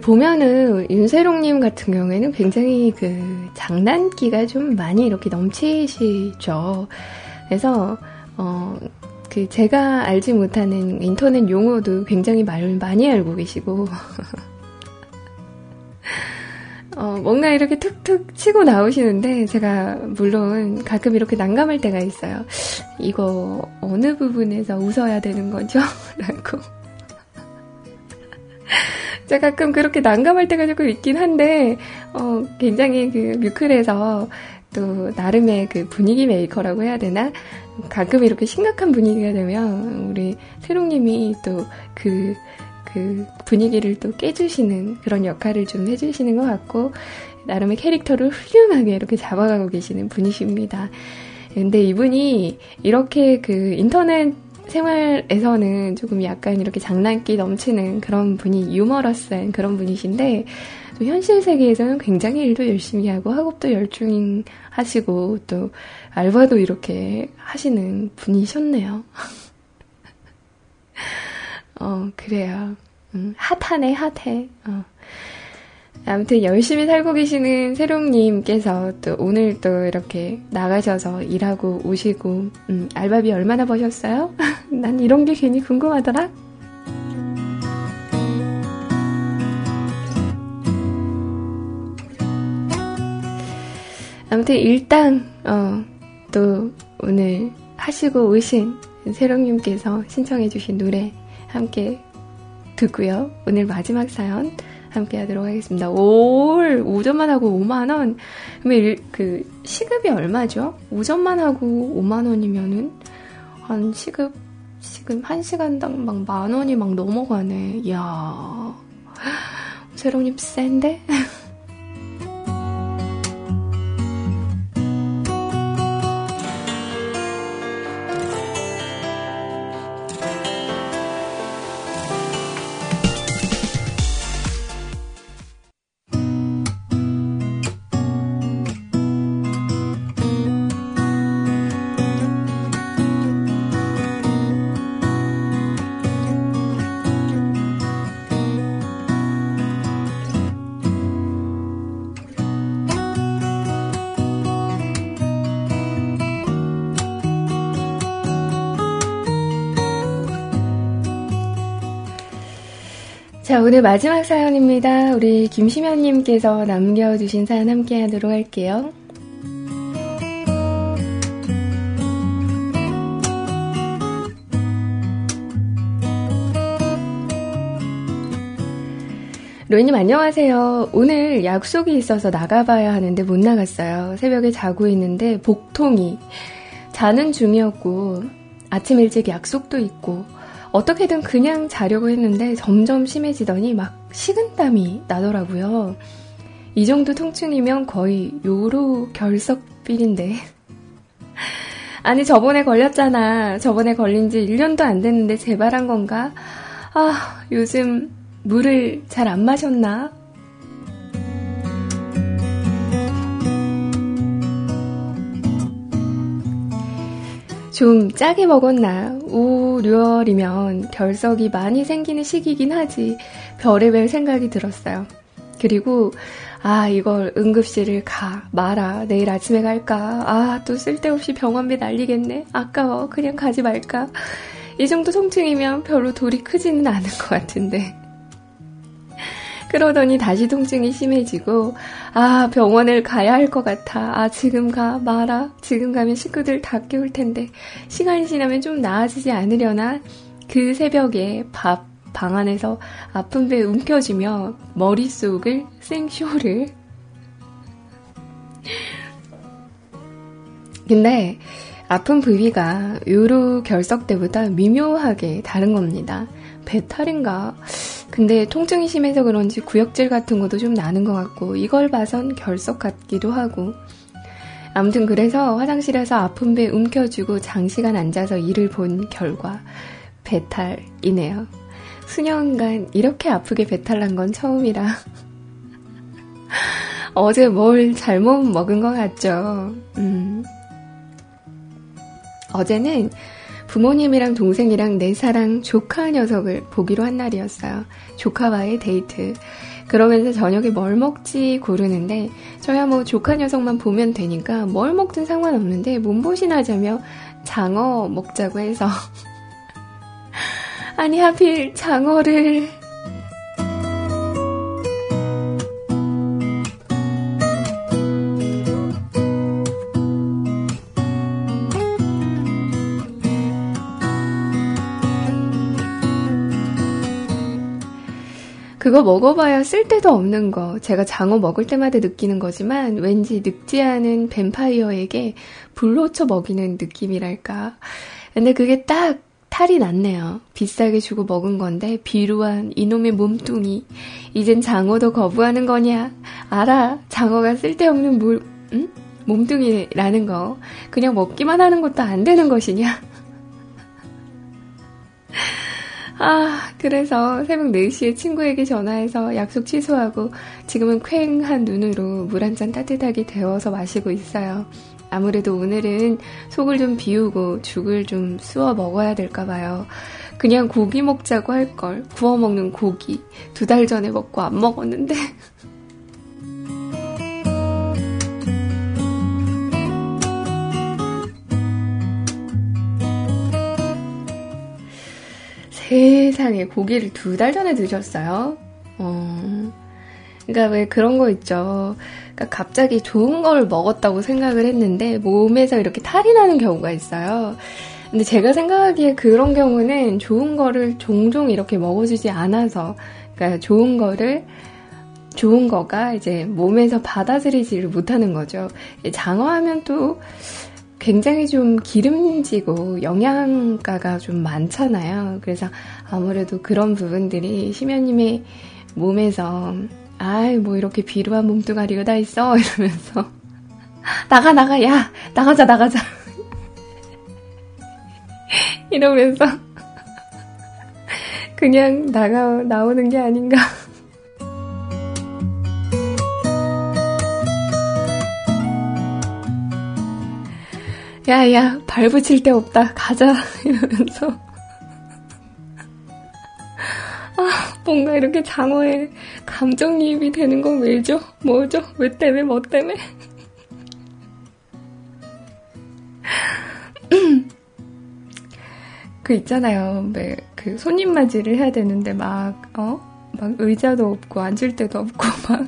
보면은 윤세롱님 같은 경우에는 굉장히 그 장난기가 좀 많이 이렇게 넘치시죠. 그래서 어. 그 제가 알지 못하는 인터넷 용어도 굉장히 말 많이 알고 계시고 어, 뭔가 이렇게 툭툭 치고 나오시는데 제가 물론 가끔 이렇게 난감할 때가 있어요. 이거 어느 부분에서 웃어야 되는 거죠? 라고 제가 가끔 그렇게 난감할 때가 조금 있긴 한데, 어, 굉장히 그 뮤클에서 또 나름의 그 분위기 메이커라고 해야 되나? 가끔 이렇게 심각한 분위기가 되면 우리 세롱님이 또 그, 그 분위기를 또 깨주시는 그런 역할을 좀 해주시는 것 같고, 나름의 캐릭터를 훌륭하게 이렇게 잡아가고 계시는 분이십니다. 근데 이분이 이렇게 그 인터넷 생활에서는 조금 약간 이렇게 장난기 넘치는 그런 분이 유머러스한 그런 분이신데 또 현실 세계에서는 굉장히 일도 열심히 하고 학업도 열중히 하시고 또 알바도 이렇게 하시는 분이셨네요. 어 그래요. 음, 핫하네 핫해. 어. 아무튼 열심히 살고 계시는 세롱님께서 또 오늘 또 이렇게 나가셔서 일하고 오시고, 음, 알바비 얼마나 버셨어요? 난 이런 게 괜히 궁금하더라? 아무튼 일단 어, 또 오늘 하시고 오신 세롱님께서 신청해주신 노래 함께 듣고요. 오늘 마지막 사연 함께 하도록 하겠습니다. 올 5점만 하고 5만원? 그러면 일, 그 시급이 얼마죠? 5점만 하고 5만원이면은 한 시급, 지금 1시간당 막 만원이 막 넘어가네. 이야. 세롱님 센데? 자, 오늘 마지막 사연입니다. 우리 김시면님께서 남겨주신 사연 함께 하도록 할게요. 로이님 안녕하세요. 오늘 약속이 있어서 나가봐야 하는데 못 나갔어요. 새벽에 자고 있는데 복통이 자는 중이었고 아침 일찍 약속도 있고 어떻게든 그냥 자려고 했는데 점점 심해지더니 막 식은땀이 나더라고요. 이 정도 통증이면 거의 요로 결석빌인데. 아니, 저번에 걸렸잖아. 저번에 걸린 지 1년도 안 됐는데 재발한 건가? 아, 요즘 물을 잘 안 마셨나? 좀 짜게 먹었나? 5, 6월이면 결석이 많이 생기는 시기긴 하지. 별의별 생각이 들었어요. 그리고, 아, 이걸 응급실을 가, 마라. 내일 아침에 갈까? 아, 또 쓸데없이 병원비 날리겠네. 아까워. 그냥 가지 말까? 이 정도 통증이면 별로 돌이 크지는 않은 것 같은데. 그러더니 다시 통증이 심해지고, 아, 병원을 가야 할 것 같아. 아, 지금 가, 마라. 지금 가면 식구들 다 깨울 텐데. 시간이 지나면 좀 나아지지 않으려나? 그 새벽에 밥, 방 안에서 아픈 배 움켜쥐며 머릿속을 생쇼를. 근데 아픈 부위가 요로 결석 때보다 미묘하게 다른 겁니다. 배탈인가? 근데 통증이 심해서 그런지 구역질 같은 것도 좀 나는 것 같고 이걸 봐선 결석 같기도 하고 아무튼 그래서 화장실에서 아픈 배 움켜쥐고 장시간 앉아서 일을 본 결과 배탈이네요. 수년간 이렇게 아프게 배탈 난 건 처음이라 어제 뭘 잘못 먹은 것 같죠. 음. 어제는 부모님이랑 동생이랑 내 사랑 조카 녀석을 보기로 한 날이었어요. 조카와의 데이트. 그러면서 저녁에 뭘 먹지 고르는데 저야 뭐 조카 녀석만 보면 되니까 뭘 먹든 상관없는데 몸보신하자며 장어 먹자고 해서 아니 하필 장어를 그거 먹어봐야 쓸데도 없는 거. 제가 장어 먹을 때마다 느끼는 거지만 왠지 늙지 않은 뱀파이어에게 불로쳐 먹이는 느낌이랄까. 근데 그게 딱 탈이 났네요. 비싸게 주고 먹은 건데 비루한 이놈의 몸뚱이. 이젠 장어도 거부하는 거냐? 알아. 장어가 쓸데없는 물, 응? 몸뚱이라는 거. 그냥 먹기만 하는 것도 안 되는 것이냐? 아, 그래서 새벽 4시에 친구에게 전화해서 약속 취소하고 지금은 쾌한 눈으로 물 한 잔 따뜻하게 데워서 마시고 있어요. 아무래도 오늘은 속을 좀 비우고 죽을 좀 쑤어 먹어야 될까봐요. 그냥 고기 먹자고 할 걸. 구워 먹는 고기. 두 달 전에 먹고 안 먹었는데. 세상에 고기를 두 달 전에 드셨어요? 어. 그러니까 왜 그런 거 있죠. 그러니까 갑자기 좋은 걸 먹었다고 생각을 했는데 몸에서 이렇게 탈이 나는 경우가 있어요. 근데 제가 생각하기에 그런 경우는 좋은 거를 종종 이렇게 먹어주지 않아서, 그러니까 좋은 거를 좋은 거가 이제 몸에서 받아들이지를 못하는 거죠. 장어하면 또 굉장히 좀 기름지고 영양가가 좀 많잖아요. 그래서 아무래도 그런 부분들이 심연님의 몸에서 아이 뭐 이렇게 비루한 몸뚱아리가 다 있어 이러면서 나가 나가 야 나가자 나가자 이러면서 그냥 나가 나오는 게 아닌가. 야, 야, 발 붙일 데 없다. 가자. 이러면서. 아, 뭔가 이렇게 장어에 감정이입이 되는 건 왜죠? 뭐죠? 왜 때문에? 뭐 때문에? 그 있잖아요. 네, 그 손님 맞이를 해야 되는데 막, 어? 막 의자도 없고 앉을 데도 없고 막 어,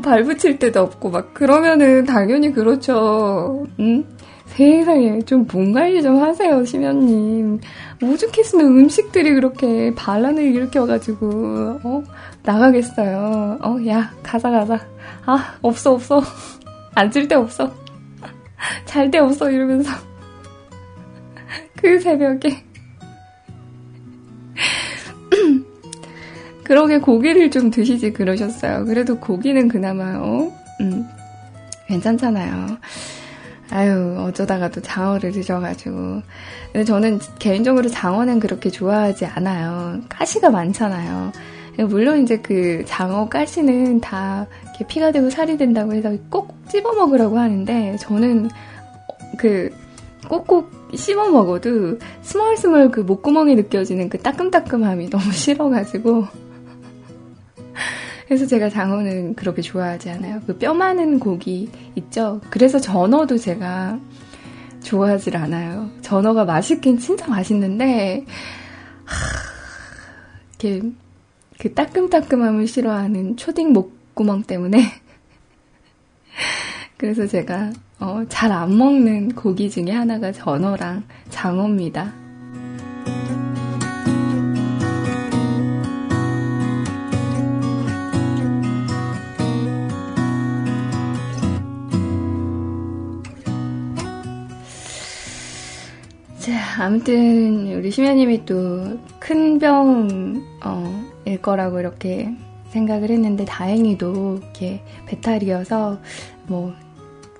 발 붙일 데도 없고 막 그러면은 당연히 그렇죠. 응? 세상에 좀 몸 관리 좀 하세요, 심연님. 오죽했으면 음식들이 그렇게 반란을 일으켜가지고 어 나가겠어요. 어 야 가자 가자. 아 없어 없어. 앉을 데 없어. 잘 데 없어 이러면서 그 새벽에 그러게 고기를 좀 드시지 그러셨어요. 그래도 고기는 그나마 어? 음, 괜찮잖아요. 아유 어쩌다가 또 장어를 드셔가지고 근데 저는 개인적으로 장어는 그렇게 좋아하지 않아요. 가시가 많잖아요. 물론 이제 그 장어 가시는 다 이렇게 피가 되고 살이 된다고 해서 꼭 찝어 먹으라고 하는데 저는 그 꼭꼭 씹어 먹어도 스멀스멀 그 목구멍에 느껴지는 그 따끔따끔함이 너무 싫어가지고 그래서 제가 장어는 그렇게 좋아하지 않아요. 그 뼈 많은 고기 있죠? 그래서 전어도 제가 좋아하질 않아요. 전어가 맛있긴 진짜 맛있는데, 하, 그 따끔따끔함을 싫어하는 초딩 목구멍 때문에. 그래서 제가 어, 잘 안 먹는 고기 중에 하나가 전어랑 장어입니다. 아무튼 우리 심야님이 또 큰 병일 어, 거라고 이렇게 생각을 했는데 다행히도 이렇게 배탈이어서 뭐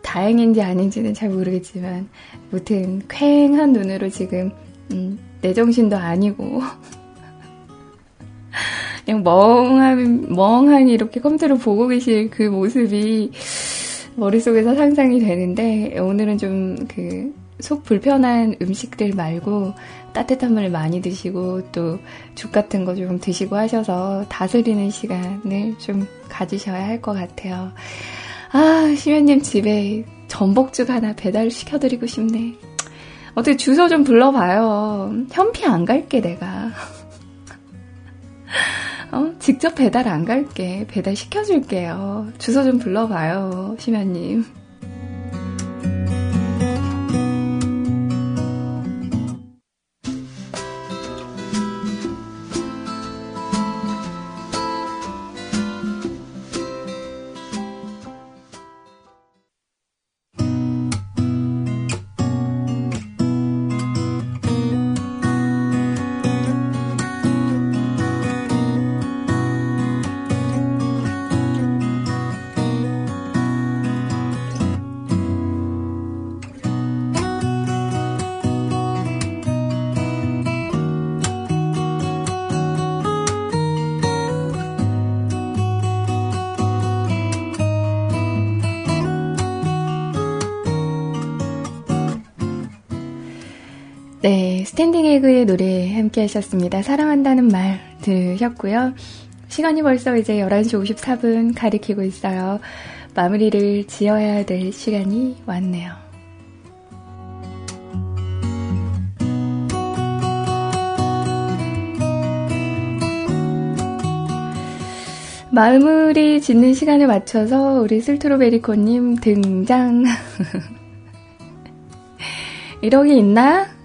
다행인지 아닌지는 잘 모르겠지만 무튼 쾌행한 눈으로 지금 음, 내 정신도 아니고 그냥 멍한 멍하니 이렇게 컴퓨터를 보고 계실 그 모습이 머릿속에서 상상이 되는데 오늘은 좀 그 속 불편한 음식들 말고 따뜻한 물 많이 드시고 또 죽 같은 거 좀 드시고 하셔서 다스리는 시간을 좀 가지셔야 할 것 같아요. 아, 시면님 집에 전복죽 하나 배달 시켜드리고 싶네. 어떻게 주소 좀 불러봐요. 현피 안 갈게, 내가. 어? 직접 배달 안 갈게. 배달 시켜줄게요. 주소 좀 불러봐요, 시면님. 함께 하셨습니다. 사랑한다는 말 들으셨고요. 시간이 벌써 이제 11시 54분 가리키고 있어요. 마무리를 지어야 될 시간이 왔네요. 마무리 짓는 시간에 맞춰서 우리 슬트로베리코님 등장. 이러기 있나?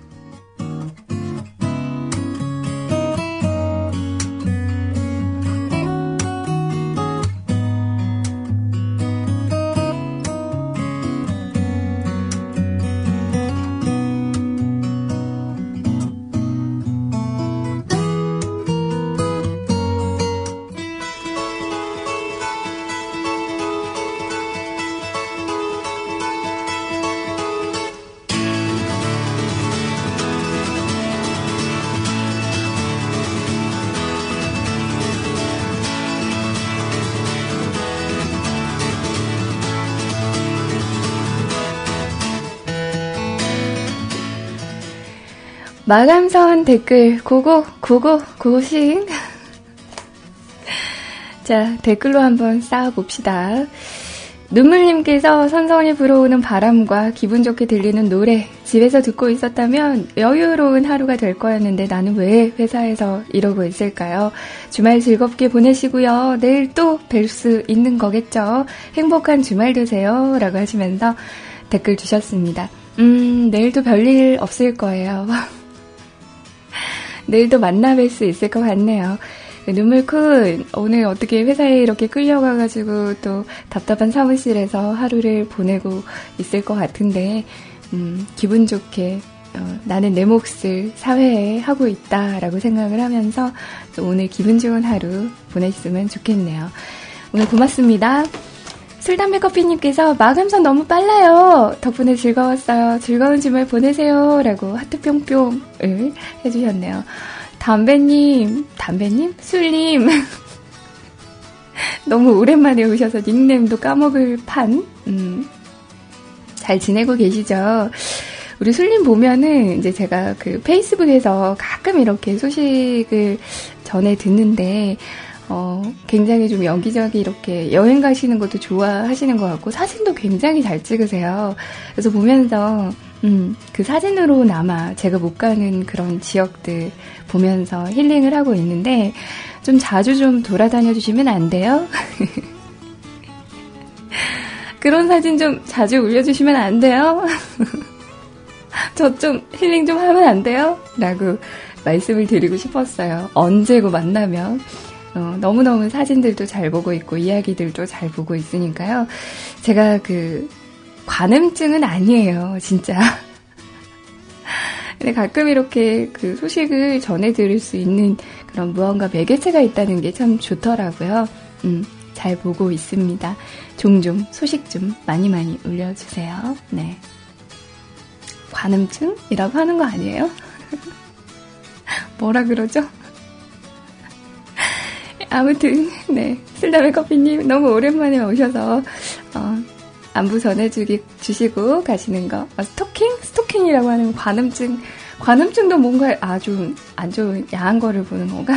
마감선 댓글 고고 고 고 고 고싱 자 댓글로 한번 쌓아봅시다. 눈물님께서 선선히 불어오는 바람과 기분 좋게 들리는 노래 집에서 듣고 있었다면 여유로운 하루가 될 거였는데 나는 왜 회사에서 이러고 있을까요? 주말 즐겁게 보내시고요. 내일 또 뵐 수 있는 거겠죠? 행복한 주말 되세요. 라고 하시면서 댓글 주셨습니다. 음, 내일도 별일 없을 거예요. 내일도 만나 뵐 수 있을 것 같네요. 눈물쿤, 오늘 어떻게 회사에 이렇게 끌려가가지고 또 답답한 사무실에서 하루를 보내고 있을 것 같은데, 음, 기분 좋게 어, 나는 내 몫을 사회에 하고 있다라고 생각을 하면서 오늘 기분 좋은 하루 보냈으면 좋겠네요. 오늘 고맙습니다. 술담배 커피님께서 마감선 너무 빨라요. 덕분에 즐거웠어요. 즐거운 주말 보내세요. 라고 하트 뿅뿅을 해주셨네요. 담배님, 담배님? 술님. 너무 오랜만에 오셔서 닉네임도 까먹을 판. 음, 잘 지내고 계시죠? 우리 술님 보면은 이제 제가 그 페이스북에서 가끔 이렇게 소식을 전해 듣는데 어, 굉장히 좀 여기저기 이렇게 여행 가시는 것도 좋아하시는 것 같고 사진도 굉장히 잘 찍으세요. 그래서 보면서 음, 그 사진으로나마 제가 못 가는 그런 지역들 보면서 힐링을 하고 있는데 좀 자주 좀 돌아다녀 주시면 안 돼요? 그런 사진 좀 자주 올려주시면 안 돼요? 저 좀 힐링 좀 하면 안 돼요? 라고 말씀을 드리고 싶었어요. 언제고 만나면. 어, 너무너무 사진들도 잘 보고 있고 이야기들도 잘 보고 있으니까요. 제가 그 관음증은 아니에요, 진짜. 근데 가끔 이렇게 그 소식을 전해 드릴 수 있는 그런 무언가 매개체가 있다는 게 참 좋더라고요. 음, 잘 보고 있습니다. 종종 소식 좀 많이 많이 올려주세요. 네. 관음증이라고 하는 거 아니에요? 뭐라 그러죠? 아무튼 네 슬라메 커피님 너무 오랜만에 오셔서 어, 안부 전해주기 주시고 가시는 거 어, 스토킹 스토킹이라고 하는 관음증 관음증도 뭔가 아주 안 좋은 야한 거를 보는 건가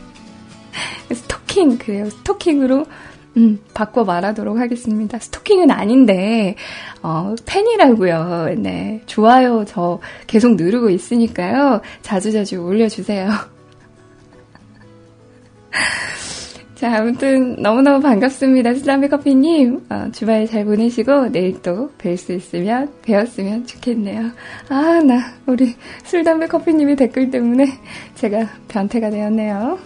스토킹 그래요 스토킹으로 음, 바꿔 말하도록 하겠습니다. 스토킹은 아닌데, 어, 팬이라고요. 네. 좋아요. 저 계속 누르고 있으니까요. 자주자주 올려주세요. 자, 아무튼 너무너무 반갑습니다. 슬라미 커피님. 어, 주말 잘 보내시고 내일 또 뵐 수 있으면 뵈었으면 좋겠네요. 아, 나 우리 술담배 커피님의 댓글 때문에 제가 변태가 되었네요.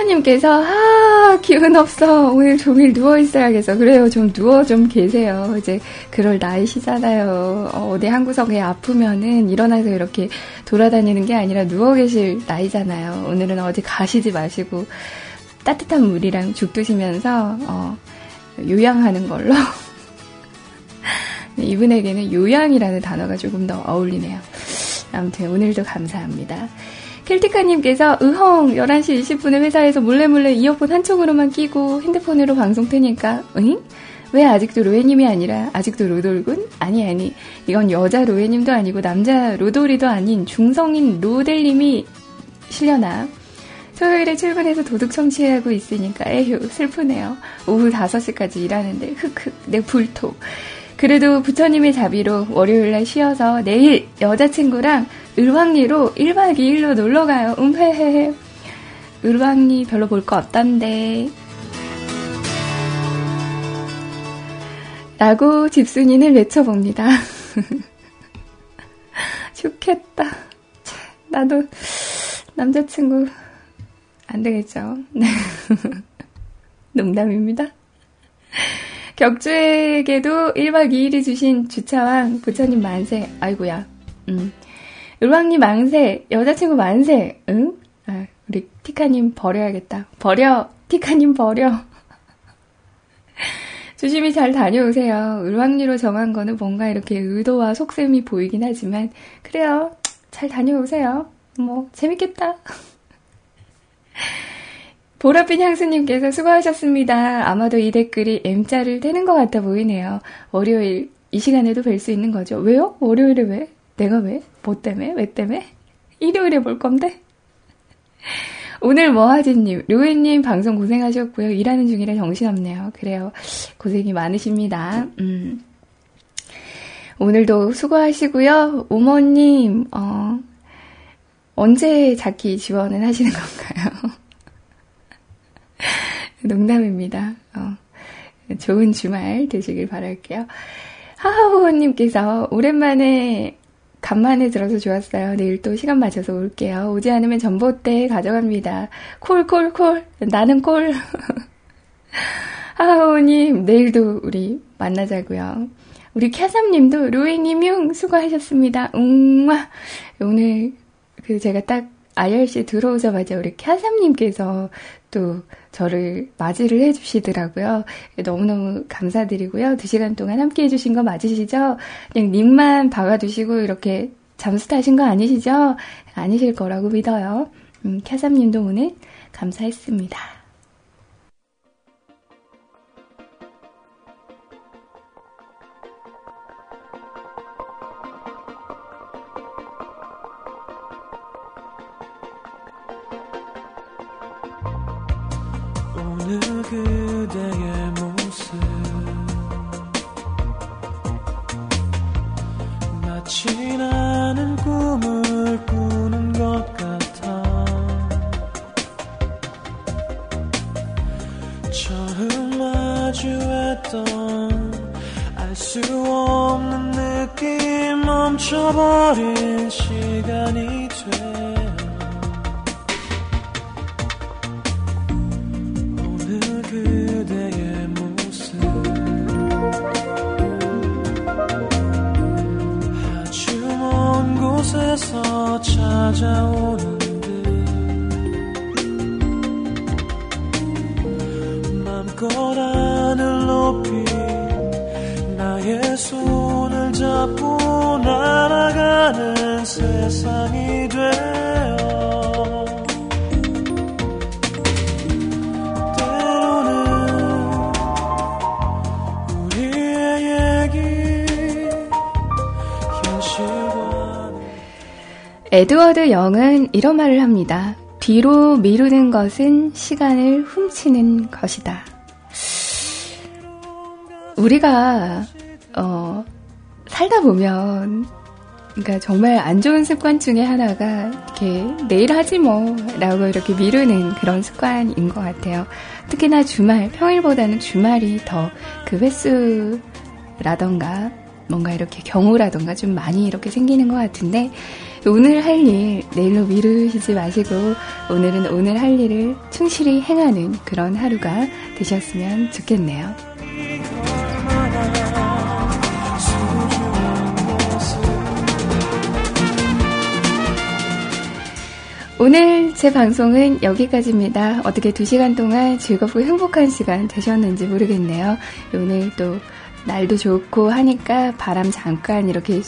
신현님께서 아 기운 없어. 오늘 종일 누워 있어야겠어 그래요. 좀 누워 좀 계세요. 이제 그럴 나이시잖아요. 어, 디 한 구석에 아프면은 일어나서 이렇게 돌아다니는 게 아니라 누워 계실 나이잖아요. 오늘은 어디 가시지 마시고 따뜻한 물이랑 죽 드시면서 어, 요양하는 걸로. 네, 이분에게는 요양이라는 단어가 조금 더 어울리네요. 아무튼 오늘도 감사합니다. 켈티카님께서 으헝 11시 20분에 회사에서 몰래 몰래 이어폰 한쪽으로만 끼고 핸드폰으로 방송 트니까 응? 왜 아직도 로에님이 아니라 아직도 로돌군? 아니 아니 이건 여자 로에님도 아니고 남자 로돌이도 아닌 중성인 로델님이 실려나 토요일에 출근해서 도둑 청취하고 있으니까 에휴 슬프네요 오후 5시까지 일하는데 흑흑 내 불토 그래도 부처님의 자비로 월요일날 쉬어서 내일 여자친구랑 을왕리로 1박 2일로 놀러가요. 음헤헤헤. 을왕리 별로 볼 거 없던데. 라고 집순이는 외쳐봅니다. 좋겠다. 나도 남자친구 안 되겠죠. 네. 농담입니다. 격주에게도 1박 2일이 주신 주차왕 부처님 만세. 아이고야. 음. 을왕님 만세. 여자친구 만세. 응? 아, 우리 티카님 버려야겠다. 버려. 티카님 버려. 조심히 잘 다녀오세요. 을왕리로 정한 거는 뭔가 이렇게 의도와 속셈이 보이긴 하지만, 그래요. 잘 다녀오세요. 뭐, 재밌겠다. 보랏빛 향수님께서 수고하셨습니다. 아마도 이 댓글이 M자를 떼는 것 같아 보이네요. 월요일 이 시간에도 뵐 수 있는 거죠. 왜요? 월요일에 왜? 내가 왜? 뭐 때문에? 왜 때문에? 일요일에 볼 건데? 오늘 뭐하지님, 루이님 방송 고생하셨고요. 일하는 중이라 정신없네요. 그래요. 고생이 많으십니다. 음. 오늘도 수고하시고요. 오모님, 어, 언제 자기 지원을 하시는 건가요? 농담입니다. 어, 좋은 주말 되시길 바랄게요. 하하호호님께서 오랜만에 간만에 들어서 좋았어요. 내일 또 시간 맞춰서 올게요. 오지 않으면 전봇대 가져갑니다. 콜, 콜, 콜. 나는 콜. 하하호님, 내일도 우리 만나자고요. 우리 캬삼님도 루이님용 수고하셨습니다. 웅와 오늘 그 제가 딱 IRC 들어오자마자 우리 캬삼님께서 또 저를 맞이를 해주시더라고요. 너무너무 감사드리고요. 두 시간 동안 함께 해주신 거 맞으시죠? 그냥 닉만 박아두시고 이렇게 잠수 타신 거 아니시죠? 아니실 거라고 믿어요. 음, 캬삼님도 오늘 감사했습니다. 그대의 모습. 마치 나는 꿈을 꾸는 것 같아. 처음 마주했던 알 수 없는 느낌 멈춰버린 시간이 돼 곳에서 찾아오는 듯 맘껏 하늘 높이 나의 손을 잡고 날아가는 세상이 되 에드워드 영은 이런 말을 합니다. 뒤로 미루는 것은 시간을 훔치는 것이다. 우리가 어, 살다 보면 그러니까 정말 안 좋은 습관 중에 하나가 이렇게 내일 하지 뭐라고 이렇게 미루는 그런 습관인 것 같아요. 특히나 주말 평일보다는 주말이 더 그 횟수라던가 뭔가 이렇게 경우라던가 좀 많이 이렇게 생기는 것 같은데 오늘 할 일 내일로 미루시지 마시고 오늘은 오늘 할 일을 충실히 행하는 그런 하루가 되셨으면 좋겠네요. 오늘 제 방송은 여기까지입니다. 어떻게 두 시간 동안 즐겁고 행복한 시간 되셨는지 모르겠네요. 오늘 또 날도 좋고 하니까 바람 잠깐 이렇게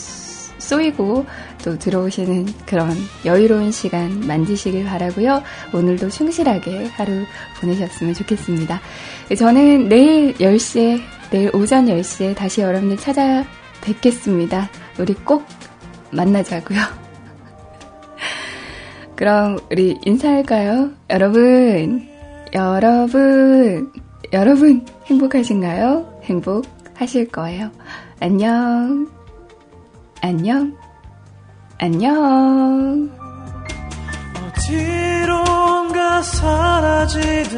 쏘이고 또 들어오시는 그런 여유로운 시간 만드시길 바라고요. 오늘도 충실하게 하루 보내셨으면 좋겠습니다. 저는 내일 10시에 내일 오전 10시에 다시 여러분들 찾아뵙겠습니다. 우리 꼭 만나자고요. 그럼 우리 인사할까요? 여러분, 여러분, 여러분 행복하신가요? 행복하실 거예요. 안녕. 안녕. 안녕. 어디론가 사라지듯